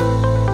The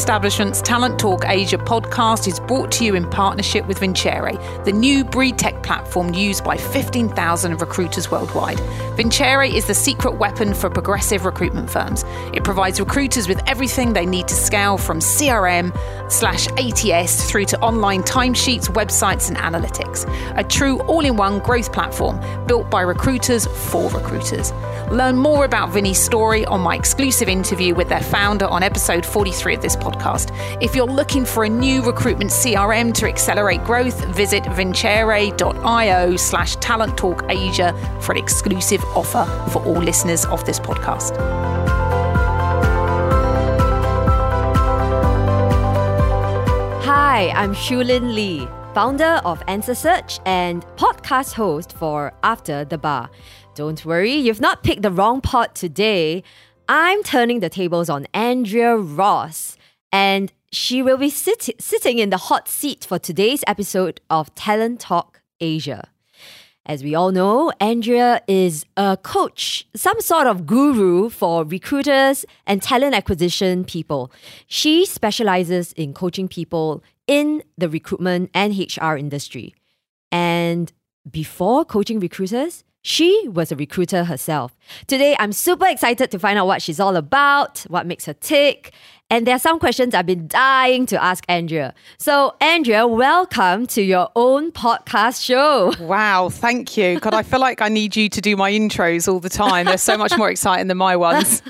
Establishment's Talent Talk Asia podcast is brought to you in partnership with Vincere, the new breed tech platform used by 15,000 recruiters worldwide. Vincere is the secret weapon for progressive recruitment firms. It provides recruiters with everything they need to scale from CRM slash ATS through to online timesheets, websites, and analytics. A true all in one growth platform built by recruiters for recruiters. Learn more about Vinny's story on my exclusive interview with their founder on episode 43 of this podcast. If you're looking for a new recruitment CRM to accelerate growth, visit vincere.io slash talent talk Asia for an exclusive offer for all listeners of this podcast. Hi, I'm Shulin Lee, founder of Answer Search and podcast host for After the Bar. Don't worry, you've not picked the wrong pot today. I'm turning the tables on Andrea Ross, and she will be sit- sitting in the hot seat for today's episode of Talent Talk Asia. As we all know, Andrea is a coach, some sort of guru for recruiters and talent acquisition people. She specializes in coaching people in the recruitment and HR industry. And before coaching recruiters, she was a recruiter herself. Today, I'm super excited to find out what she's all about, what makes her tick, and there are some questions I've been dying to ask Andrea. So, Andrea, welcome to your own podcast show. Wow, thank you. God, I feel like I need you to do my intros all the time. They're so much more exciting than my ones.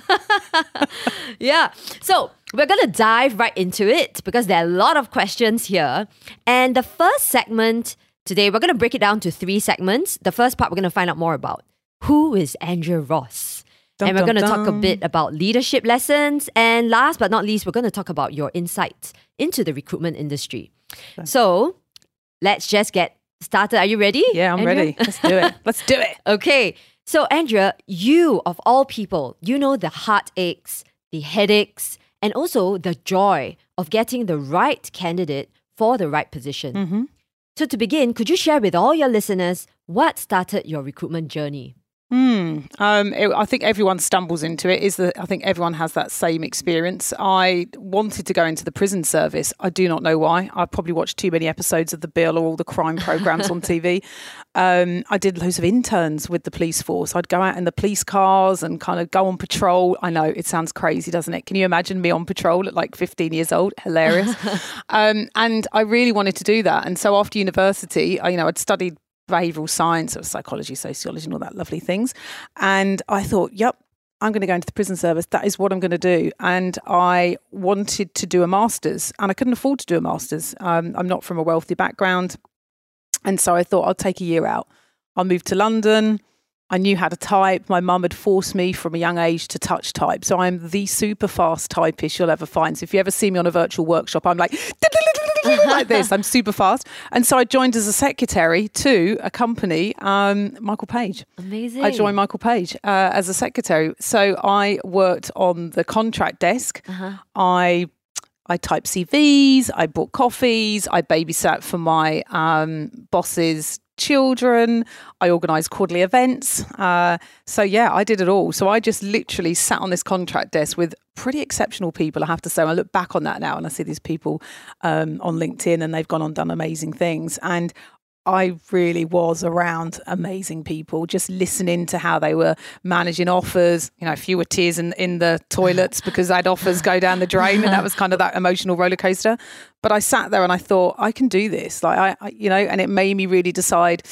yeah. So, we're going to dive right into it because there are a lot of questions here. And the first segment Today, we're going to break it down to three segments. The first part, we're going to find out more about who is Andrea Ross. And we're going to talk a bit about leadership lessons. And last but not least, we're going to talk about your insights into the recruitment industry. So let's just get started. Are you ready? Yeah, I'm Andrea? ready. Let's do it. Let's do it. okay. So, Andrea, you of all people, you know the heartaches, the headaches, and also the joy of getting the right candidate for the right position. Mm-hmm. So, to begin, could you share with all your listeners what started your recruitment journey? Hmm. Um, it, I think everyone stumbles into it. Is that I think everyone has that same experience. I wanted to go into the prison service. I do not know why. I probably watched too many episodes of The Bill or all the crime programs on TV. Um, I did loads of interns with the police force. I'd go out in the police cars and kind of go on patrol. I know it sounds crazy, doesn't it? Can you imagine me on patrol at like 15 years old? Hilarious. um, and I really wanted to do that. And so after university, I, you know, I'd studied behavioral science or psychology, sociology, and all that lovely things. And I thought, yep, I'm going to go into the prison service. That is what I'm going to do. And I wanted to do a master's, and I couldn't afford to do a master's. Um, I'm not from a wealthy background. And so I thought, I'll take a year out. I'll move to London. I knew how to type. My mum had forced me from a young age to touch type. So I'm the super fast typist you'll ever find. So if you ever see me on a virtual workshop, I'm like, like this. I'm super fast. And so I joined as a secretary to a company, um, Michael Page. Amazing. I joined Michael Page uh, as a secretary. So I worked on the contract desk. Uh-huh. I I typed CVs, I bought coffees, I babysat for my um, boss's children, I organised quarterly events. Uh, so, yeah, I did it all. So, I just literally sat on this contract desk with pretty exceptional people, I have to say. I look back on that now and I see these people um, on LinkedIn and they've gone on done amazing things. And I really was around amazing people, just listening to how they were managing offers. You know, fewer tears in, in the toilets because I'd offers go down the drain, and that was kind of that emotional roller coaster. But I sat there and I thought, I can do this. Like I, I you know, and it made me really decide: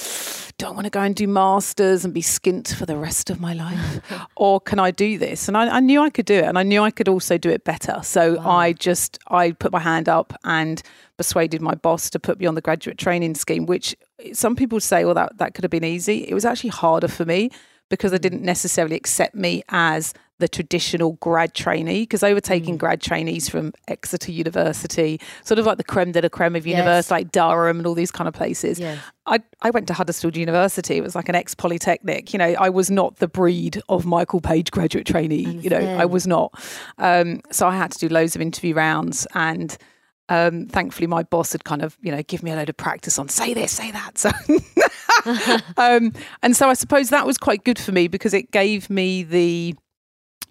do I want to go and do masters and be skint for the rest of my life, or can I do this? And I, I, knew I could do it, and I knew I could also do it better. So wow. I just I put my hand up and persuaded my boss to put me on the graduate training scheme, which some people say, well, that, that could have been easy. It was actually harder for me because they didn't necessarily accept me as the traditional grad trainee because they were taking mm. grad trainees from Exeter University, sort of like the creme de la creme of yes. university, like Durham and all these kind of places. Yes. I, I went to Huddersfield University. It was like an ex polytechnic. You know, I was not the breed of Michael Page graduate trainee. You know, I was not. Um, so I had to do loads of interview rounds and um, thankfully, my boss had kind of, you know, give me a load of practice on say this, say that. So um, and so I suppose that was quite good for me because it gave me the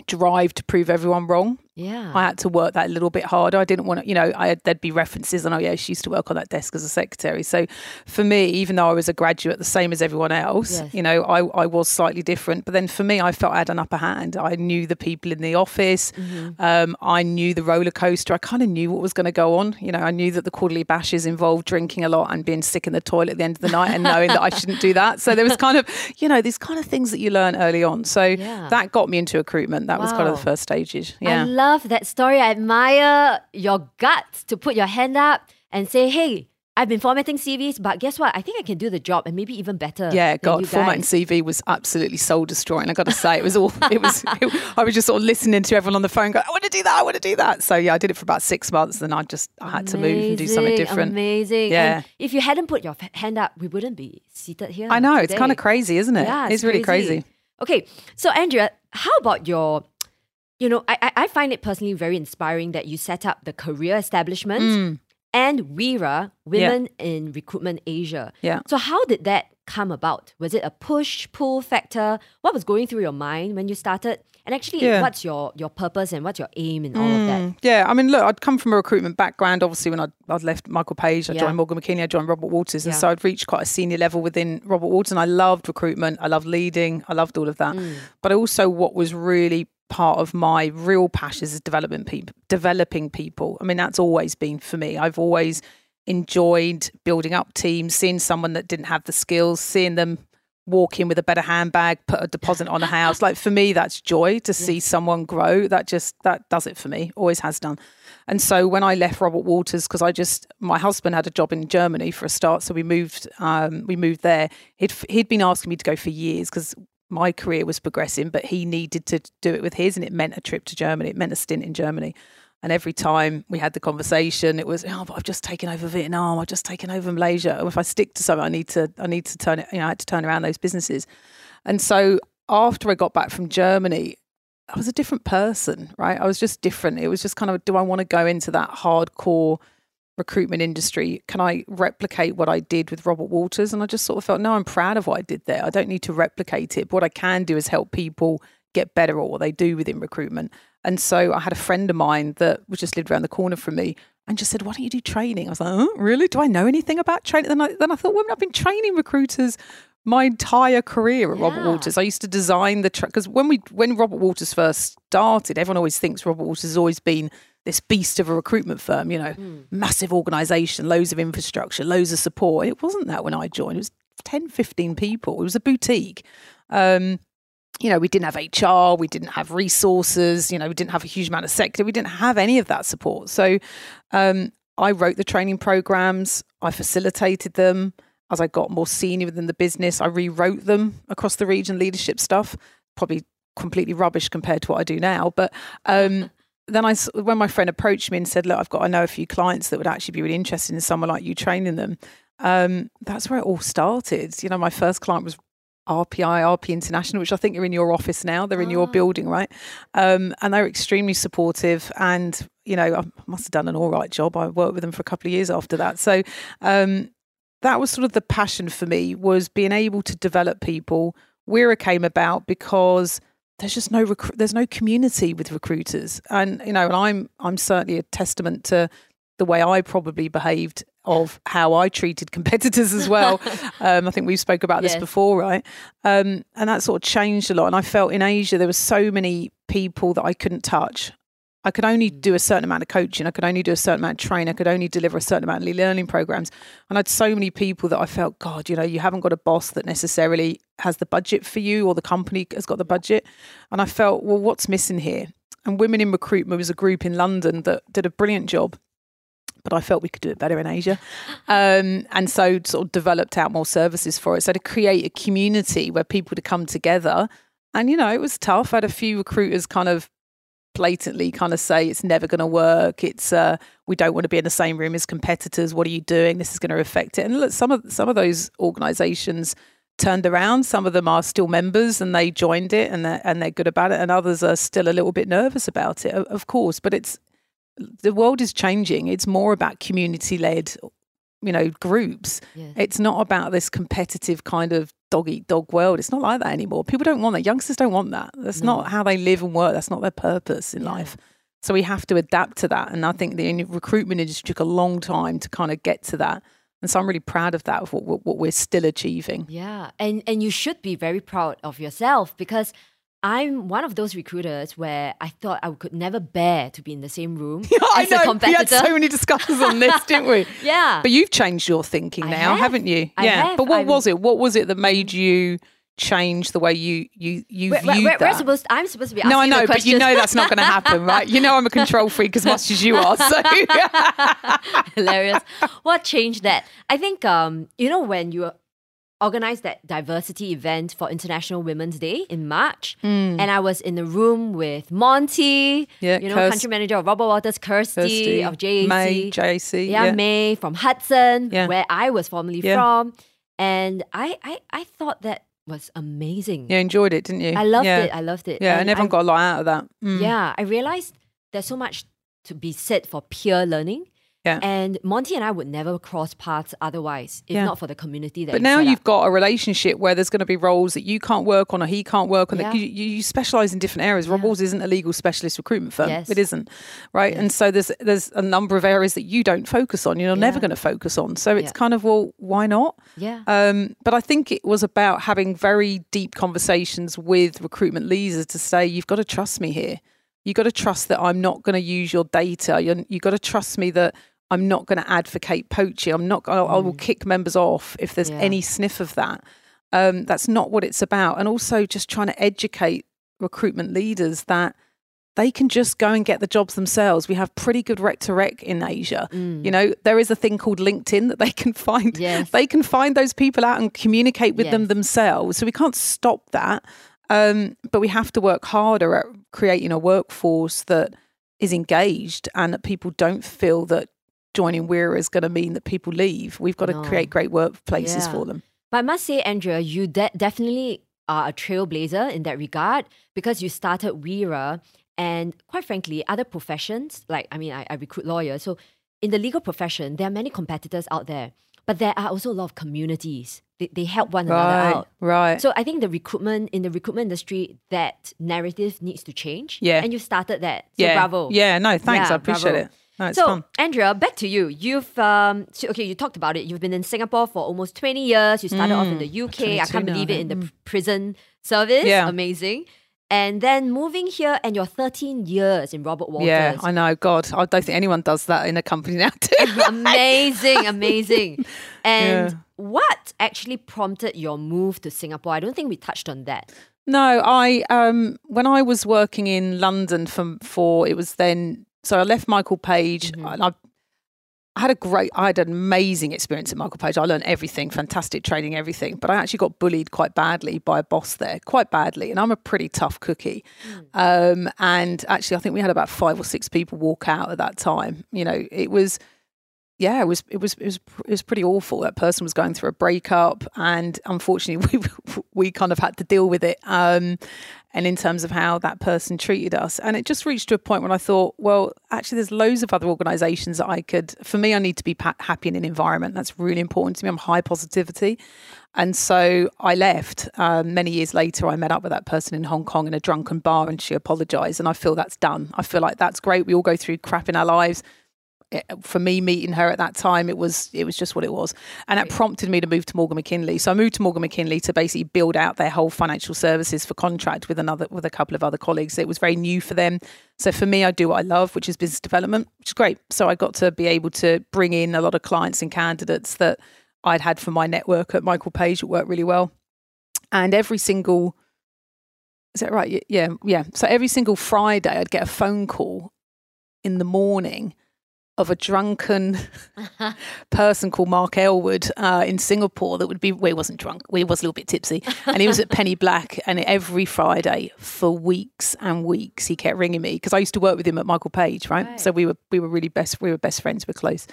drive to prove everyone wrong. Yeah. I had to work that a little bit harder. I didn't want to, you know, I had, there'd be references and oh yeah, she used to work on that desk as a secretary. So for me, even though I was a graduate, the same as everyone else, Yes. you know, I, I was slightly different. But then for me, I felt I had an upper hand. I knew the people in the office. Mm-hmm. Um, I knew the roller coaster. I kind of knew what was going to go on. You know, I knew that the quarterly bashes involved drinking a lot and being sick in the toilet at the end of the night and knowing that I shouldn't do that. So there was kind of, you know, these kind of things that you learn early on. So Yeah. that got me into recruitment. That was kind of the first stages. Yeah. Love that story. I admire your guts to put your hand up and say, hey, I've been formatting CVs, but guess what? I think I can do the job and maybe even better. Yeah, God, formatting. CV was absolutely soul destroying. I got to say, it was all. It was. It, I was just sort of listening to everyone on the phone, going, "I want to do that. I want to do that." So yeah, I did it for about six months, and I just I had to move and do something different. Amazing. Yeah. And if you hadn't put your hand up, we wouldn't be seated here. I know it's kind of crazy, isn't it? Yeah, it's, it's really crazy. crazy. Okay, so Andrea, how about your, you know, I, I find it personally very inspiring that you set up the career establishment Mm. and WIRA, Women in Recruitment Asia. Yeah. So how did that come about? Was it a push pull factor? What was going through your mind when you started? And actually, Yeah. what's your your purpose and what's your aim in all of that? Mm, Yeah, I mean, look, I'd come from a recruitment background. Obviously, when I'd, I'd left Michael Page, I Yeah. joined Morgan McKinley, I joined Robert Walters, and Yeah. so I'd reached quite a senior level within Robert Walters. And I loved recruitment, I loved leading, I loved all of that. Mm. But also, what was really part of my real passions is developing people. Developing people. I mean, that's always been for me. I've always enjoyed building up teams, seeing someone that didn't have the skills, seeing them walk in with a better handbag, put a deposit on a house. Like for me, that's joy to see someone grow. That just that does it for me. Always has done. And so when I left Robert Walters, because I just my husband had a job in Germany for a start, so we moved um, we moved there. He'd he'd been asking me to go for years because my career was progressing, but he needed to do it with his, and it meant a trip to Germany. It meant a stint in Germany. And every time we had the conversation, it was, oh, but I've just taken over Vietnam. I've just taken over Malaysia. If I stick to something, I need to, I need to turn it. You know, I had to turn around those businesses. And so after I got back from Germany, I was a different person, right? I was just different. It was just kind of, do I want to go into that hardcore recruitment industry? Can I replicate what I did with Robert Walters? And I just sort of felt, no, I'm proud of what I did there. I don't need to replicate it. But what I can do is help people get better at what they do within recruitment. And so I had a friend of mine that was just lived around the corner from me and just said, Why don't you do training? I was like, oh, Really? Do I know anything about training? Then I, then I thought, Well, I've been training recruiters my entire career at Robert Yeah. Walters. I used to design the because when we when Robert Walters first started, everyone always thinks Robert Walters has always been this beast of a recruitment firm, you know, massive organization, loads of infrastructure, loads of support. It wasn't that when I joined. It was 10, 15 people. It was a boutique. Um, you know, we didn't have HR, we didn't have resources, you know, we didn't have a huge amount of sector, we didn't have any of that support. So um, I wrote the training programs, I facilitated them. As I got more senior within the business, I rewrote them across the region leadership stuff. Probably completely rubbish compared to what I do now. But um, then I, when my friend approached me and said, "Look, I've got I know a few clients that would actually be really interested in someone like you training them." Um, that's where it all started. You know, my first client was RPI, RP International, which I think are in your office now. They're in your Ah. building, right? Um, and they're extremely supportive. And you know, I must have done an all right job. I worked with them for a couple of years after that. So um, that was sort of the passion for me was being able to develop people. Wira came about because there's just no recru- there's no community with recruiters, and you know, and I'm I'm certainly a testament to the way I probably behaved of how I treated competitors as well. um, I think we've spoke about this Yes. before, right? Um, and that sort of changed a lot. And I felt in Asia there were so many people that I couldn't touch. I could only do a certain amount of coaching. I could only do a certain amount of training. I could only deliver a certain amount of learning programs. And I had so many people that I felt, God, you know, you haven't got a boss that necessarily has the budget for you or the company has got the budget. And I felt, well, what's missing here? And Women in Recruitment was a group in London that did a brilliant job. But I felt we could do it better in Asia. Um, and so sort of developed out more services for it. So to create a community where people to come together. And, you know, it was tough. I had a few recruiters kind of blatantly kind of say it's never going to work. It's uh, we don't want to be in the same room as competitors. What are you doing? This is going to affect it. And look, some of some of those organisations turned around. Some of them are still members and they joined it and they're, and they're good about it. And others are still a little bit nervous about it, of- course. But it's the world is changing. It's more about community led. you know, groups. Yes. It's not about this competitive kind of dog eat dog world. It's not like that anymore. People don't want that. Youngsters don't want that. That's No. not how they live and work. That's not their purpose in Yeah. life. So we have to adapt to that. And I think the recruitment industry took a long time to kind of get to that. And so I'm really proud of that, of what, what, what we're still achieving. Yeah, and and you should be very proud of yourself because I'm one of those recruiters where I thought I could never bear to be in the same room I as know. a We had so many discussions on this, didn't we? yeah, But you've changed your thinking I now, have. haven't you? I yeah. have. But what I'm- was it? What was it that made you change the way you you you we're, viewed we're, we're that? supposed. I'm supposed to be. no, I know, but you know that's not going to happen, right? You know I'm a control freak as much as you are. So hilarious. What changed that? I think um, you know when you organized that diversity event for International Women's Day in March, and I was in the room with Monty. Yeah, you know, Kirst- country manager of Robert Walters, Kirsty, Kirsty, of JAC, May, JAC, yeah, yeah. May from Hudson, Yeah. where I was formerly Yeah. from, and I, I I thought that was amazing. you enjoyed it, didn't you? I loved yeah. it. I loved it. Yeah, and, everyone I- got a lot out of that. Mm. yeah, I realized there's so much to be said for peer learning. Yeah. And Monty and I would never cross paths otherwise, if Yeah. not for the community that But now you've up. got a relationship where there's going to be roles that you can't work on or he can't work on. Yeah. That you, you, specialize in different areas. Rob Yeah. Walls isn't a legal specialist recruitment firm. Yes. It isn't, right? And so there's there's a number of areas that you don't focus on. You're never going to focus on. So it's kind of well, why not? Yeah. Um, but I think it was about having very deep conversations with recruitment leaders to say, you've got to trust me here. You've got to trust that I'm not going to use your data. You're, you've got to trust me that I'm not going to advocate poaching. I'm not. I'll, I will kick members off if there's Mm. Yeah. any sniff of that. Um, that's not what it's about. And also just trying to educate recruitment leaders that they can just go and get the jobs themselves. We have pretty good rec to rec in Asia. You know, there is a thing called LinkedIn that they can find. Mm. Yes. They can find those people out and communicate with them themselves. So we can't stop that. Um, but we have to work harder at creating a workforce that is engaged and that people don't feel that joining Wira is going to mean that people leave. We've got No. to create great workplaces Yeah. for them. But I must say, Andrea, you de- definitely are a trailblazer in that regard because you started Wira and quite frankly, other professions, like, I mean, I, I recruit lawyers. So in the legal profession, there are many competitors out there, but there are also a lot of communities. They, they help one another Right, out. right. So I think the recruitment in the recruitment industry, that narrative needs to change. Yeah. And you started that. So yeah, bravo. yeah. No, thanks. Yeah, I appreciate bravo. it. No, it's so fun. Andrea, back to you. You've um so, okay, you talked about it. You've been in Singapore for almost 20 years. You started off in the UK. I can't believe I it in the p- prison service. Yeah. Amazing. And then moving here and you're 13 years in Robert Walters. Yeah, I know. God, I don't think anyone does that in a company now. Amazing, amazing. And Yeah. what actually prompted your move to Singapore? I don't think we touched on that. No, I um when I was working in London for for it was then so I left Michael Page Mm-hmm. I I had a great I had an amazing experience at Michael Page. I learned everything, fantastic training, everything. But I actually got bullied quite badly by a boss there, quite badly. And I'm a pretty tough cookie. Um and actually I think we had about five or six people walk out at that time. You know, it was yeah, it was it was it was it was pretty awful. That person was going through a breakup, and unfortunately, we we kind of had to deal with it. Um, and in terms of how that person treated us, and it just reached to a point when I thought, well, actually, there's loads of other organisations that I could. For me, I need to be happy in an environment that's really important to me. I'm high positivity, and so I left. Um, many years later, I met up with that person in Hong Kong in a drunken bar, and she apologised. And I feel that's done. I feel like that's great. We all go through crap in our lives it- for me meeting her at that time it was it was just what it was. And that prompted me to move to Morgan McKinley. So I moved to Morgan McKinley to basically build out their whole financial services for contract with another with a couple of other colleagues. It was very new for them. So for me I do what I love which is business development which is great. So I got to be able to bring in a lot of clients and candidates that I'd had from my network at Michael Page it worked really well. And every single is that right? Yeah, yeah. So every single Friday, I'd get a phone call in the morning of a drunken person called Mark Elwood uh, in Singapore that would be, well, he wasn't drunk, well, he was a little bit tipsy, and he was at Penny Black. And every Friday for weeks and weeks, he kept ringing me because I used to work with him at Michael Page, right? Right. So we were we were really best, we were best friends, we're close,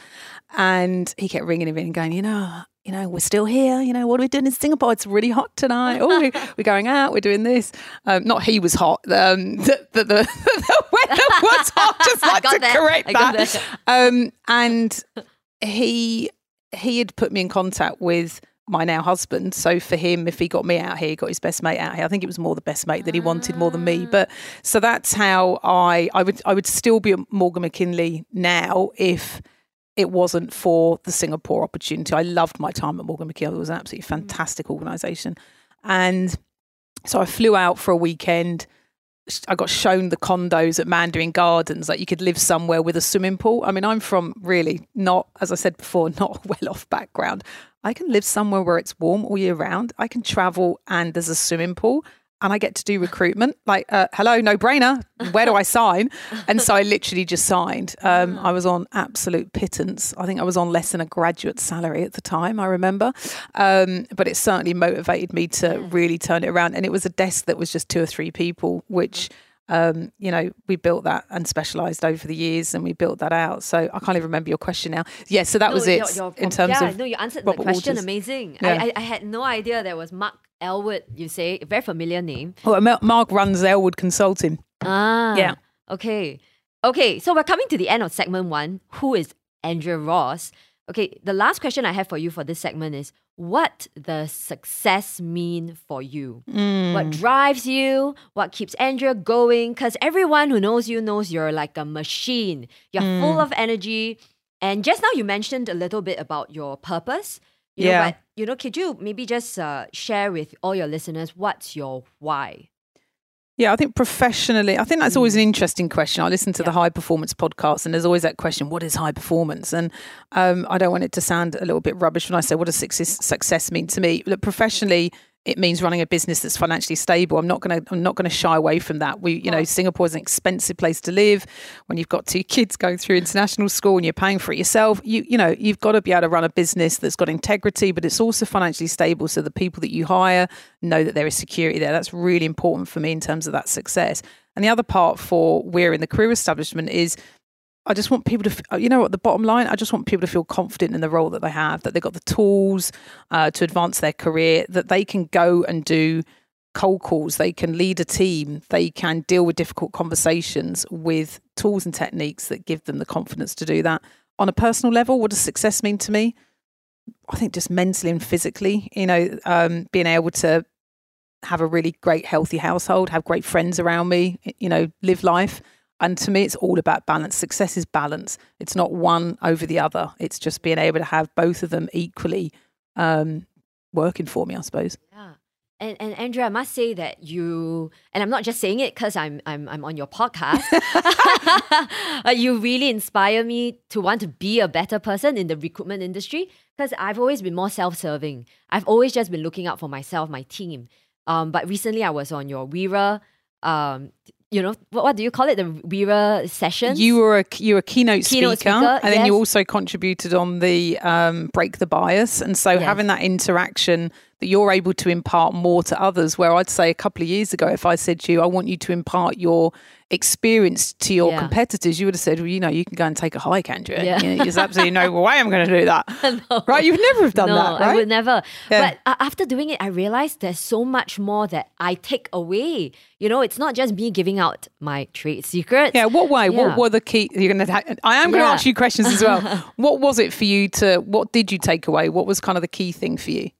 and he kept ringing him and going, you know. You know, we're still here. You know, what are we doing in Singapore? It's really hot tonight. Oh, we, we're going out. We're doing this. Um, not he was hot. Um, the, the, the, the weather was hot. Just like to that. correct that. Um, and he he had put me in contact with my now husband. So for him, if he got me out here, he got his best mate out here. I think it was more the best mate that he wanted more than me. But so that's how I I would I would still be at Morgan McKinley now if it wasn't for the Singapore opportunity. I loved my time at Morgan McKinley. It was an absolutely mm. fantastic organisation. And so I flew out for a weekend. I got shown the condos at Mandarin Gardens, like you could live somewhere with a swimming pool. I mean, I'm from really not, as I said before, not a well off background. I can live somewhere where it's warm all year round. I can travel and there's a swimming pool and I get to do recruitment. Like, uh, hello, no brainer. Where do I sign? And so I literally just signed. Um, I was on absolute pittance. I think I was on less than a graduate salary at the time, I remember. Um, but it certainly motivated me to really turn it around. And it was a desk that was just two or three people, which. Um, you know, we built that and specialised over the years, and we built that out. So I can't even remember your question now. Yeah, so that No, was it you're- you're in terms yeah, of no, you answered the question. Walters. Amazing. Yeah. I, I I had no idea there was Mark Elwood. You say very familiar name. Mar- Mark runs Elwood Consulting. Ah, Yeah. Okay, okay. So we're coming to the end of segment one. Who is Andrea Ross? Okay, the last question I have for you for this segment is: What does success mean for you? What drives you? What keeps Andrea going? Because everyone who knows you knows you're like a machine. You're full of energy. And just now you mentioned a little bit about your purpose. You know, Yeah. but you know, could you maybe just uh, share with all your listeners what's your why? Yeah, I think professionally, I think that's always an interesting question. I listen to the Mm. High performance podcast, and there's always that question: what is high performance? And um, I don't want it to sound a little bit rubbish when I say what does success, success mean to me. Look, professionally, it means running a business that's financially stable. I'm not going to I'm not going to shy away from that. We, you know, Singapore is an expensive place to live. When you've got two kids going through international school and you're paying for it yourself, you you know you've got to be able to run a business that's got integrity, but it's also financially stable. So the people that you hire know that there is security there. That's really important for me in terms of that success. And the other part for we're in the career establishment is I just want people to, you know what, the bottom line, I just want people to feel confident in the role that they have, that they've got the tools uh, to advance their career, that they can go and do cold calls, they can lead a team, they can deal with difficult conversations with tools and techniques that give them the confidence to do that. On a personal level, what does success mean to me? I think just mentally and physically, you know, um, being able to have a really great, healthy household, have great friends around me, you know, live life. And to me, it's all about balance. Success is balance. It's not one over the other. It's just being able to have both of them equally um, working for me, I suppose. Yeah. And, and Andrea, I must say that you, and I'm not just saying it because I'm, I'm, I'm on your podcast, you really inspire me to want to be a better person in the recruitment industry because I've always been more self serving. I've always just been looking out for myself, my team. Um, but recently I was on your Wira, um, you know, what, what do you call it? The Wira sessions? You were a you were a keynote, Keynote speaker, speaker, and then you also contributed on the um, break the bias. And so Yes. having that interaction that you're able to impart more to others. Where I'd say a couple of years ago, if I said to you, I want you to impart your experience to your Yeah. competitors, you would have said, well, you know, you can go and take a hike, Andrea. Yeah. You know, there's absolutely no way I'm going to do that. No. Right? You've never have done no, that, right? I would never. Yeah. But after doing it, I realized there's so much more that I take away. You know, it's not just me giving out my trade secrets. Yeah, what way? Yeah. What were the key? You're going to. I am going to ask you questions as well. what was it for you to? What did you take away? What was kind of the key thing for you?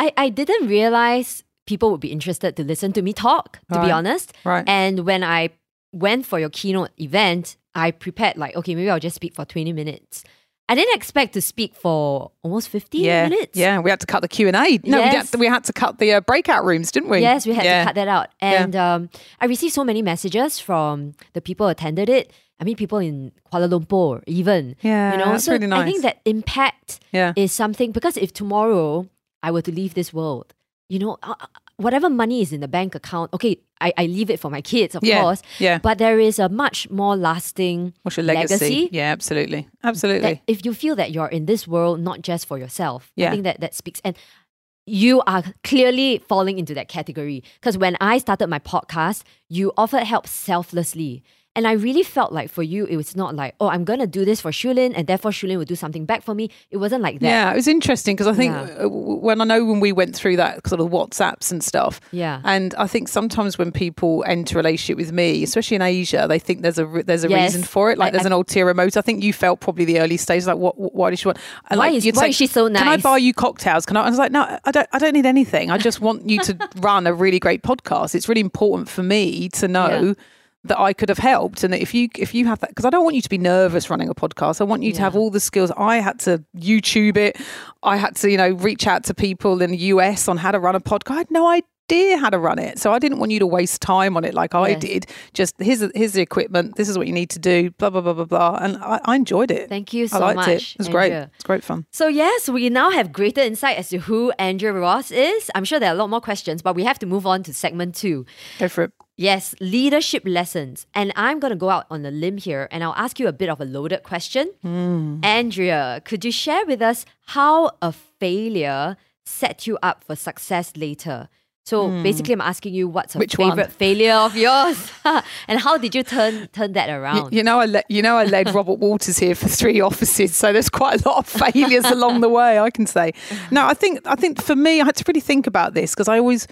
I, I didn't realize people would be interested to listen to me talk, to Right. be honest. Right. And when I went for your keynote event, I prepared like, okay, maybe I'll just speak for 20 minutes. I didn't expect to speak for almost 15 yeah, minutes. yeah. We had to cut the Q and A. No, we, had to, we had to cut the uh, breakout rooms, didn't we? Yes, we had yeah. to cut that out. And um, I received so many messages from the people who attended it. I mean, people in Kuala Lumpur, even. Yeah, you know, that's so really I think that impact Yeah. is something because if tomorrow I were to leave this world, you know, uh, uh, whatever money is in the bank account, okay, I, I leave it for my kids, of Yeah, course. yeah. But there is a much more lasting What's your legacy? legacy Yeah, absolutely, absolutely. if you feel that you're in this world not just for yourself, Yeah. I think that that speaks and you are clearly falling into that category because when I started my podcast, you offered help selflessly. And I really felt like for you, it was not like, oh, I'm going to do this for Shulin and therefore Shulin will do something back for me. It wasn't like that. Yeah, it was interesting because I think Yeah. uh, when I know when we went through that sort of WhatsApps and stuff. Yeah. And I think sometimes when people enter a relationship with me, especially in Asia, they think there's a there's a Yes. reason for it. Like I- there's I- an ulterior motive. I think you felt probably the early stage like what wh- why does she want? And Why like, is- why say, is she so nice? Can I buy you cocktails? Can I? I was like, no, I don't. I don't need anything. I just want you to run a really great podcast. It's really important for me to know. Yeah. That I could have helped, and that if you if you have that, because I don't want you to be nervous running a podcast. I want you to have all the skills. I had to YouTube it. I had to, you know, reach out to people in the US on how to run a podcast. I had no idea how to run it, so I didn't want you to waste time on it like I Yes. did. Just here's the- here's the equipment. This is what you need to do. Blah blah blah blah blah. And I, I enjoyed it. Thank you I so liked much. it. It was great. It's great fun. So, yes, we now have greater insight as to who Andrea Ross is. I'm sure there are a lot more questions, but we have to move on to segment two. Go for it. Yes, leadership lessons. And I'm going to go out on a limb here and I'll ask you a bit of a loaded question. Hmm. Andrea, could you share with us how a failure set you up for success later? So hmm. basically, I'm asking you what's a. Which one? favorite failure of yours, and how did you turn turn that around? you know, I le- you know, I led Robert Walters here for three offices, so there's quite a lot of failures along the way. I can say. No, I think I think for me, I had to really think about this because I always,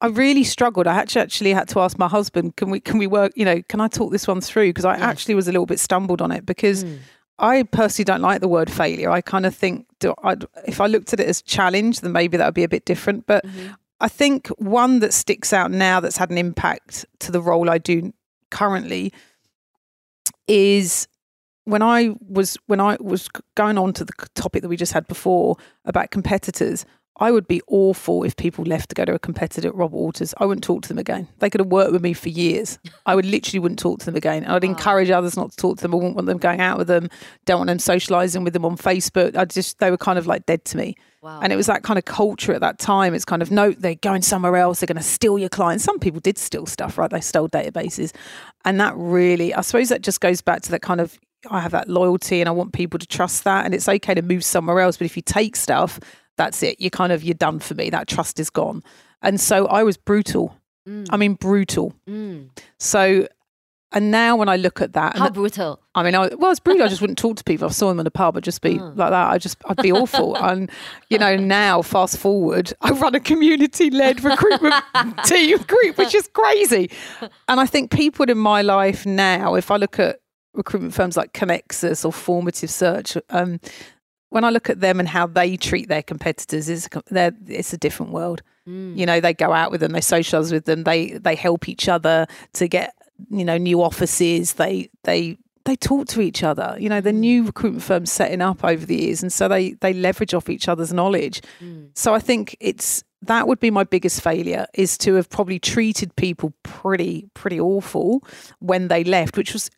I really struggled. I actually actually had to ask my husband, can we can we work? You know, can I talk this one through? Because I actually was a little bit stumbled on it because. Hmm. I personally don't like the word failure. I kind of think do I'd, if I looked at it as challenge, then maybe that would be a bit different. But mm-hmm. I think one that sticks out now that's had an impact to the role I do currently is when I was when I was going on to the topic that we just had before about competitors. I would be awful if people left to go to a competitor at Robert Walters. I wouldn't talk to them again. They could have worked with me for years. I would literally wouldn't talk to them again. I'd encourage others not to talk to them. I wouldn't want them going out with them. Don't want them socializing with them on Facebook. I just they were kind of like dead to me. Wow. And it was that kind of culture at that time. It's kind of no, they're going somewhere else. They're going to steal your clients. Some people did steal stuff, right? They stole databases, and that really, I suppose, that just goes back to that kind of. I have that loyalty, and I want people to trust that. And it's okay to move somewhere else, but if you take stuff, that's it. You're kind of you're done for me. That trust is gone. And so I was brutal. I mean, brutal. Mm. So, and now when I look at that, How brutal. I mean, I, well, it's brutal. I just wouldn't talk to people. I saw them in a pub, I'd just be Oh. like that. I just, I'd be awful. And you know, now fast forward, I run a community-led recruitment team group, which is crazy. And I think people in my life now, if I look at recruitment firms like Connexus or Formative Search, um, when I look at them and how they treat their competitors, is it's a different world. Mm. You know, they go out with them, they socialize with them, they they help each other to get you know new offices. They they they talk to each other. You know, the mm. new recruitment firms setting up over the years, and so they they leverage off each other's knowledge. Mm. So I think it's that would be my biggest failure is to have probably treated people pretty pretty awful when they left, which was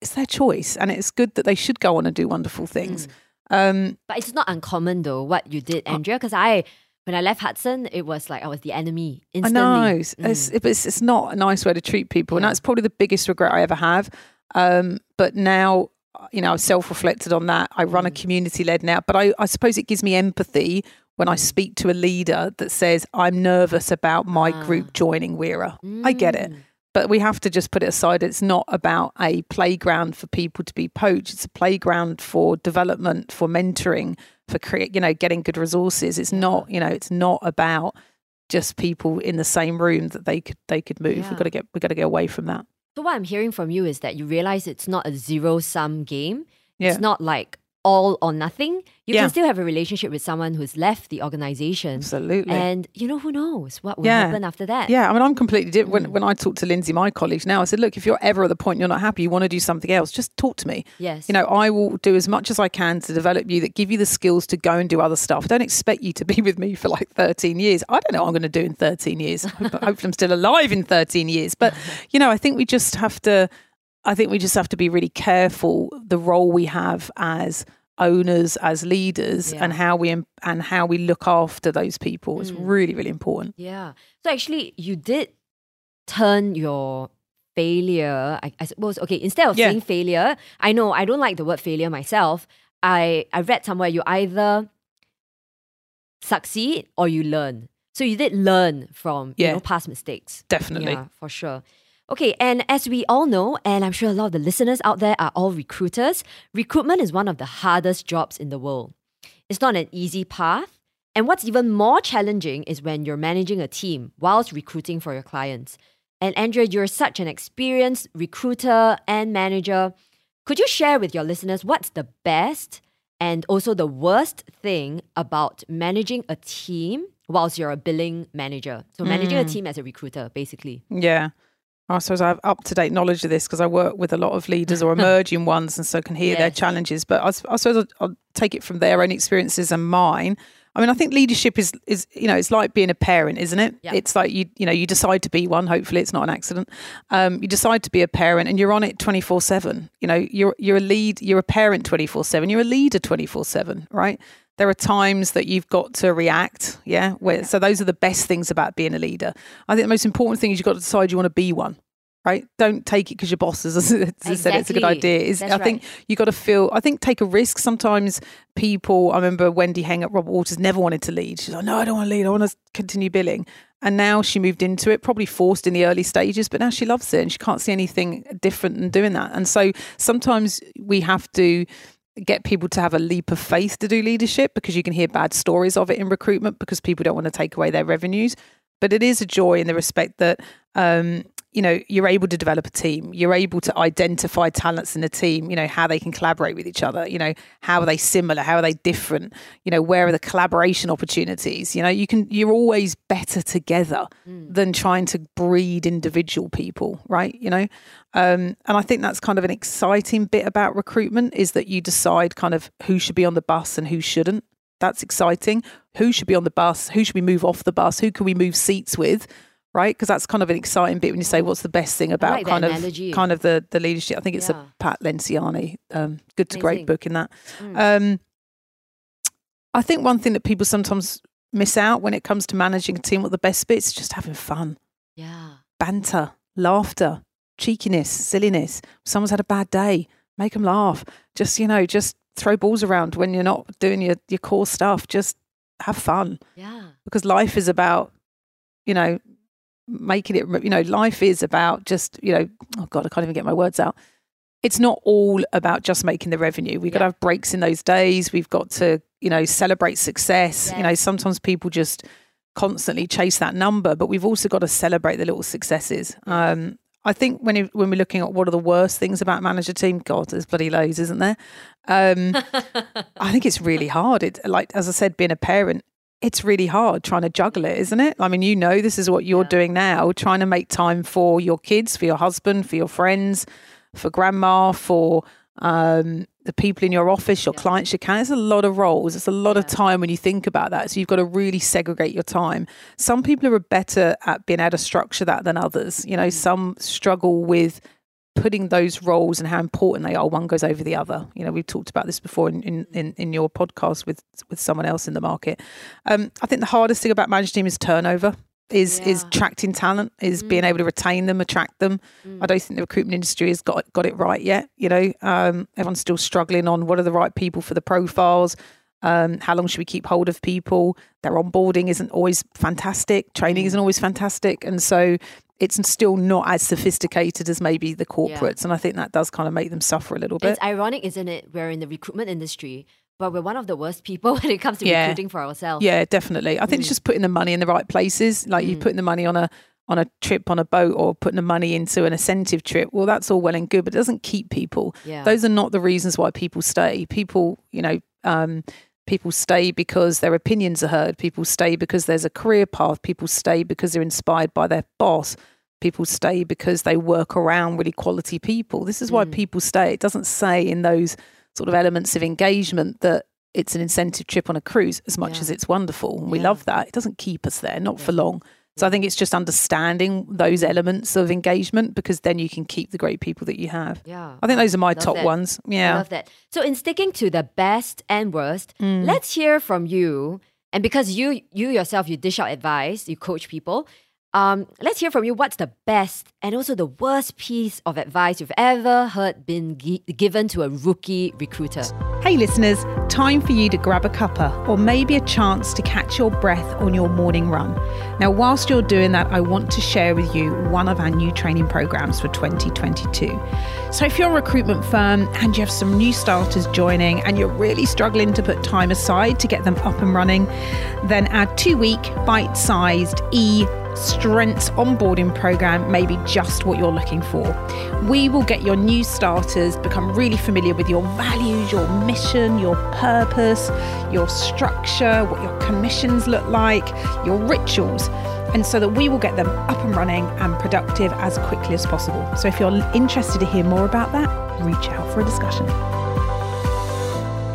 it's their choice, and it's good that they should go on and do wonderful things. Mm. Um, But it's not uncommon though what you did, uh, Andrea, because I when I left Hudson, it was like I was the enemy I know. It's, mm. it's, it's, it's not a nice way to treat people. And that's probably the biggest regret I ever have. Um, but now, uh, you know, I've self reflected on that. I run a mm. community led now, but I, I suppose it gives me empathy when I mm. speak to a leader that says, I'm nervous about my ah. group joining Wira. I get it. But we have to just put it aside. It's not about a playground for people to be poached. It's a playground for development, for mentoring, for create, you know, getting good resources. It's not, you know, it's not about just people in the same room that they could they could move. Yeah. We've got to get we've got to get away from that. So what I'm hearing from you is that you realize it's not a zero sum game. Yeah. It's not like all or nothing. You Yeah. can still have a relationship with someone who's left the organization. Absolutely. And you know who knows what will Yeah. happen after that. Yeah, I mean, I'm completely different. Mm. When, when I talk to Lindsay, my colleague now, I said, look, if you're ever at the point you're not happy, you want to do something else, just talk to me. Yes. You know, I will do as much as I can to develop you that give you the skills to go and do other stuff. I don't expect you to be with me for like 13 years. I don't know what I'm going to do in 13 years. Hopefully, I'm still alive in 13 years. But, you know, I think we just have to, I think we just have to be really careful the role we have as owners as leaders Yeah. and how we and how we look after those people is Mm. really really important Yeah. So actually, you did turn your failure, I, I suppose, okay, instead of Yeah. saying failure, I know I don't like the word failure myself. I, I read somewhere you either succeed or you learn. So you did learn from you know past mistakes. definitely Yeah, for sure. Okay, and as we all know, and I'm sure a lot of the listeners out there are all recruiters, recruitment is one of the hardest jobs in the world. It's not an easy path. And what's even more challenging is when you're managing a team whilst recruiting for your clients. And Andrea, you're such an experienced recruiter and manager. Could you share with your listeners what's the best and also the worst thing about managing a team whilst you're a billing manager? So, managing a Mm. team as a recruiter, basically. Yeah. I suppose I have up to date knowledge of this because I work with a lot of leaders or emerging ones and so can hear their challenges. But I, I suppose I'll, I'll take it from their own experiences and mine. I mean, I think leadership is, is you know, it's like being a parent, isn't it? Yeah. It's like you, you know, you decide to be one. Hopefully, it's not an accident. Um, you decide to be a parent, and you're on it twenty four seven. You know, you're you're a lead, you're a parent twenty four seven. You're a leader twenty four seven, right? There are times that you've got to react. Yeah. Where, So those are the best things about being a leader. I think the most important thing is you've got to decide you want to be one. Right, don't take it because your boss has, has said it's a good idea. Is I think you got to feel. I think take a risk. Sometimes people. I remember Wendy Hang at Robert Walters never wanted to lead. She's like, no, I don't want to lead. I want to continue billing. And now she moved into it, probably forced in the early stages, but now she loves it and she can't see anything different than doing that. And so sometimes we have to get people to have a leap of faith to do leadership because you can hear bad stories of it in recruitment because people don't want to take away their revenues. But it is a joy in the respect that um, you know you're able to develop a team. You're able to identify talents in a team. You know how they can collaborate with each other. You know how are they similar? How are they different? You know where are the collaboration opportunities? You know you can. You're always better together than trying to breed individual people, right? You know, um, and I think that's kind of an exciting bit about recruitment is that you decide kind of who should be on the bus and who shouldn't. That's exciting. Who should be on the bus? Who should we move off the bus? Who can we move seats with? Right, because that's kind of an exciting bit when you say what's the best thing about like kind of analogy. kind of the the leadership. I think it's Yeah. a Pat Lencioni, um, good to Amazing. great book in that. Mm. Um, I think one thing that people sometimes miss out when it comes to managing a team, what the best bits, is just having fun Yeah. banter, laughter, cheekiness, silliness. Someone's had a bad day, make them laugh. Just, you know, just throw balls around when you're not doing your, your core stuff. Just have fun Yeah. because life is about, you know, making it, you know, life is about just, you know, oh God, I can't even get my words out. It's not all about just making the revenue. We've got to have breaks in those days. We've got to, you know, celebrate success. You know, sometimes people just constantly chase that number, but we've also got to celebrate the little successes. Um, I think when when we're looking at what are the worst things about manager team, God, there's bloody loads, isn't there? Um, I think it's really hard. It like as I said, being a parent, it's really hard trying to juggle it, isn't it? I mean, you know, this is what you're Yeah. doing now, trying to make time for your kids, for your husband, for your friends, for grandma, for um, the people in your office, your Yeah. clients, your clients. It's a lot of roles. It's a lot of time when you think about that. So you've got to really segregate your time. Some people are better at being able to structure that than others. You know, Mm. some struggle with putting those roles and how important they are. One goes over the other. You know, we've talked about this before in, in, in, your podcast with with someone else in the market. Um, I think the hardest thing about managing team is turnover. Is is Yeah. attracting talent, is being Mm. able to retain them, attract them. Mm. I don't think the recruitment industry has got got it right yet. You know, um, everyone's still struggling on what are the right people for the profiles. Um, how long should we keep hold of people? Their onboarding isn't always fantastic. Training Mm. isn't always fantastic, and so it's still not as sophisticated as maybe the corporates. And I think that does kind of make them suffer a little bit. It's ironic, isn't it? We're in the recruitment industry, but we're one of the worst people when it comes to Yeah. recruiting for ourselves. Yeah, definitely. I think it's Mm. just putting the money in the right places. Like you're Mm. putting the money on a on a trip on a boat or putting the money into an incentive trip. Well, that's all well and good, but it doesn't keep people. Yeah. Those are not the reasons why people stay. People, you know, um, people stay because their opinions are heard. People stay because there's a career path. People stay because they're inspired by their boss. People stay because they work around really quality people. This is why Mm. people stay. It doesn't say in those sort of elements of engagement that it's an incentive trip on a cruise as much Yeah. as it's wonderful. And we Yeah. love that. It doesn't keep us there, not for long. So I think it's just understanding those elements of engagement because then you can keep the great people that you have. yeah. I think those are my Love top that. ones. I Yeah. love that. So in sticking to the best and worst, Mm. let's hear from you. And because you you yourself you dish out advice, you coach people. Um, let's hear from you. What's the best and also the worst piece of advice you've ever heard been gi- given to a rookie recruiter? Hey, listeners, time for you to grab a cuppa or maybe a chance to catch your breath on your morning run. Now, whilst you're doing that, I want to share with you one of our new training programs for 2022. So, if you're a recruitment firm and you have some new starters joining and you're really struggling to put time aside to get them up and running, then our two week bite sized e Strengths onboarding program may be just what you're looking for. We will get your new starters become really familiar with your values, your mission, your purpose, your structure, what your commissions look like, your rituals and so that we will get them up and running and productive as quickly as possible. So if you're interested to hear more about that, reach out for a discussion.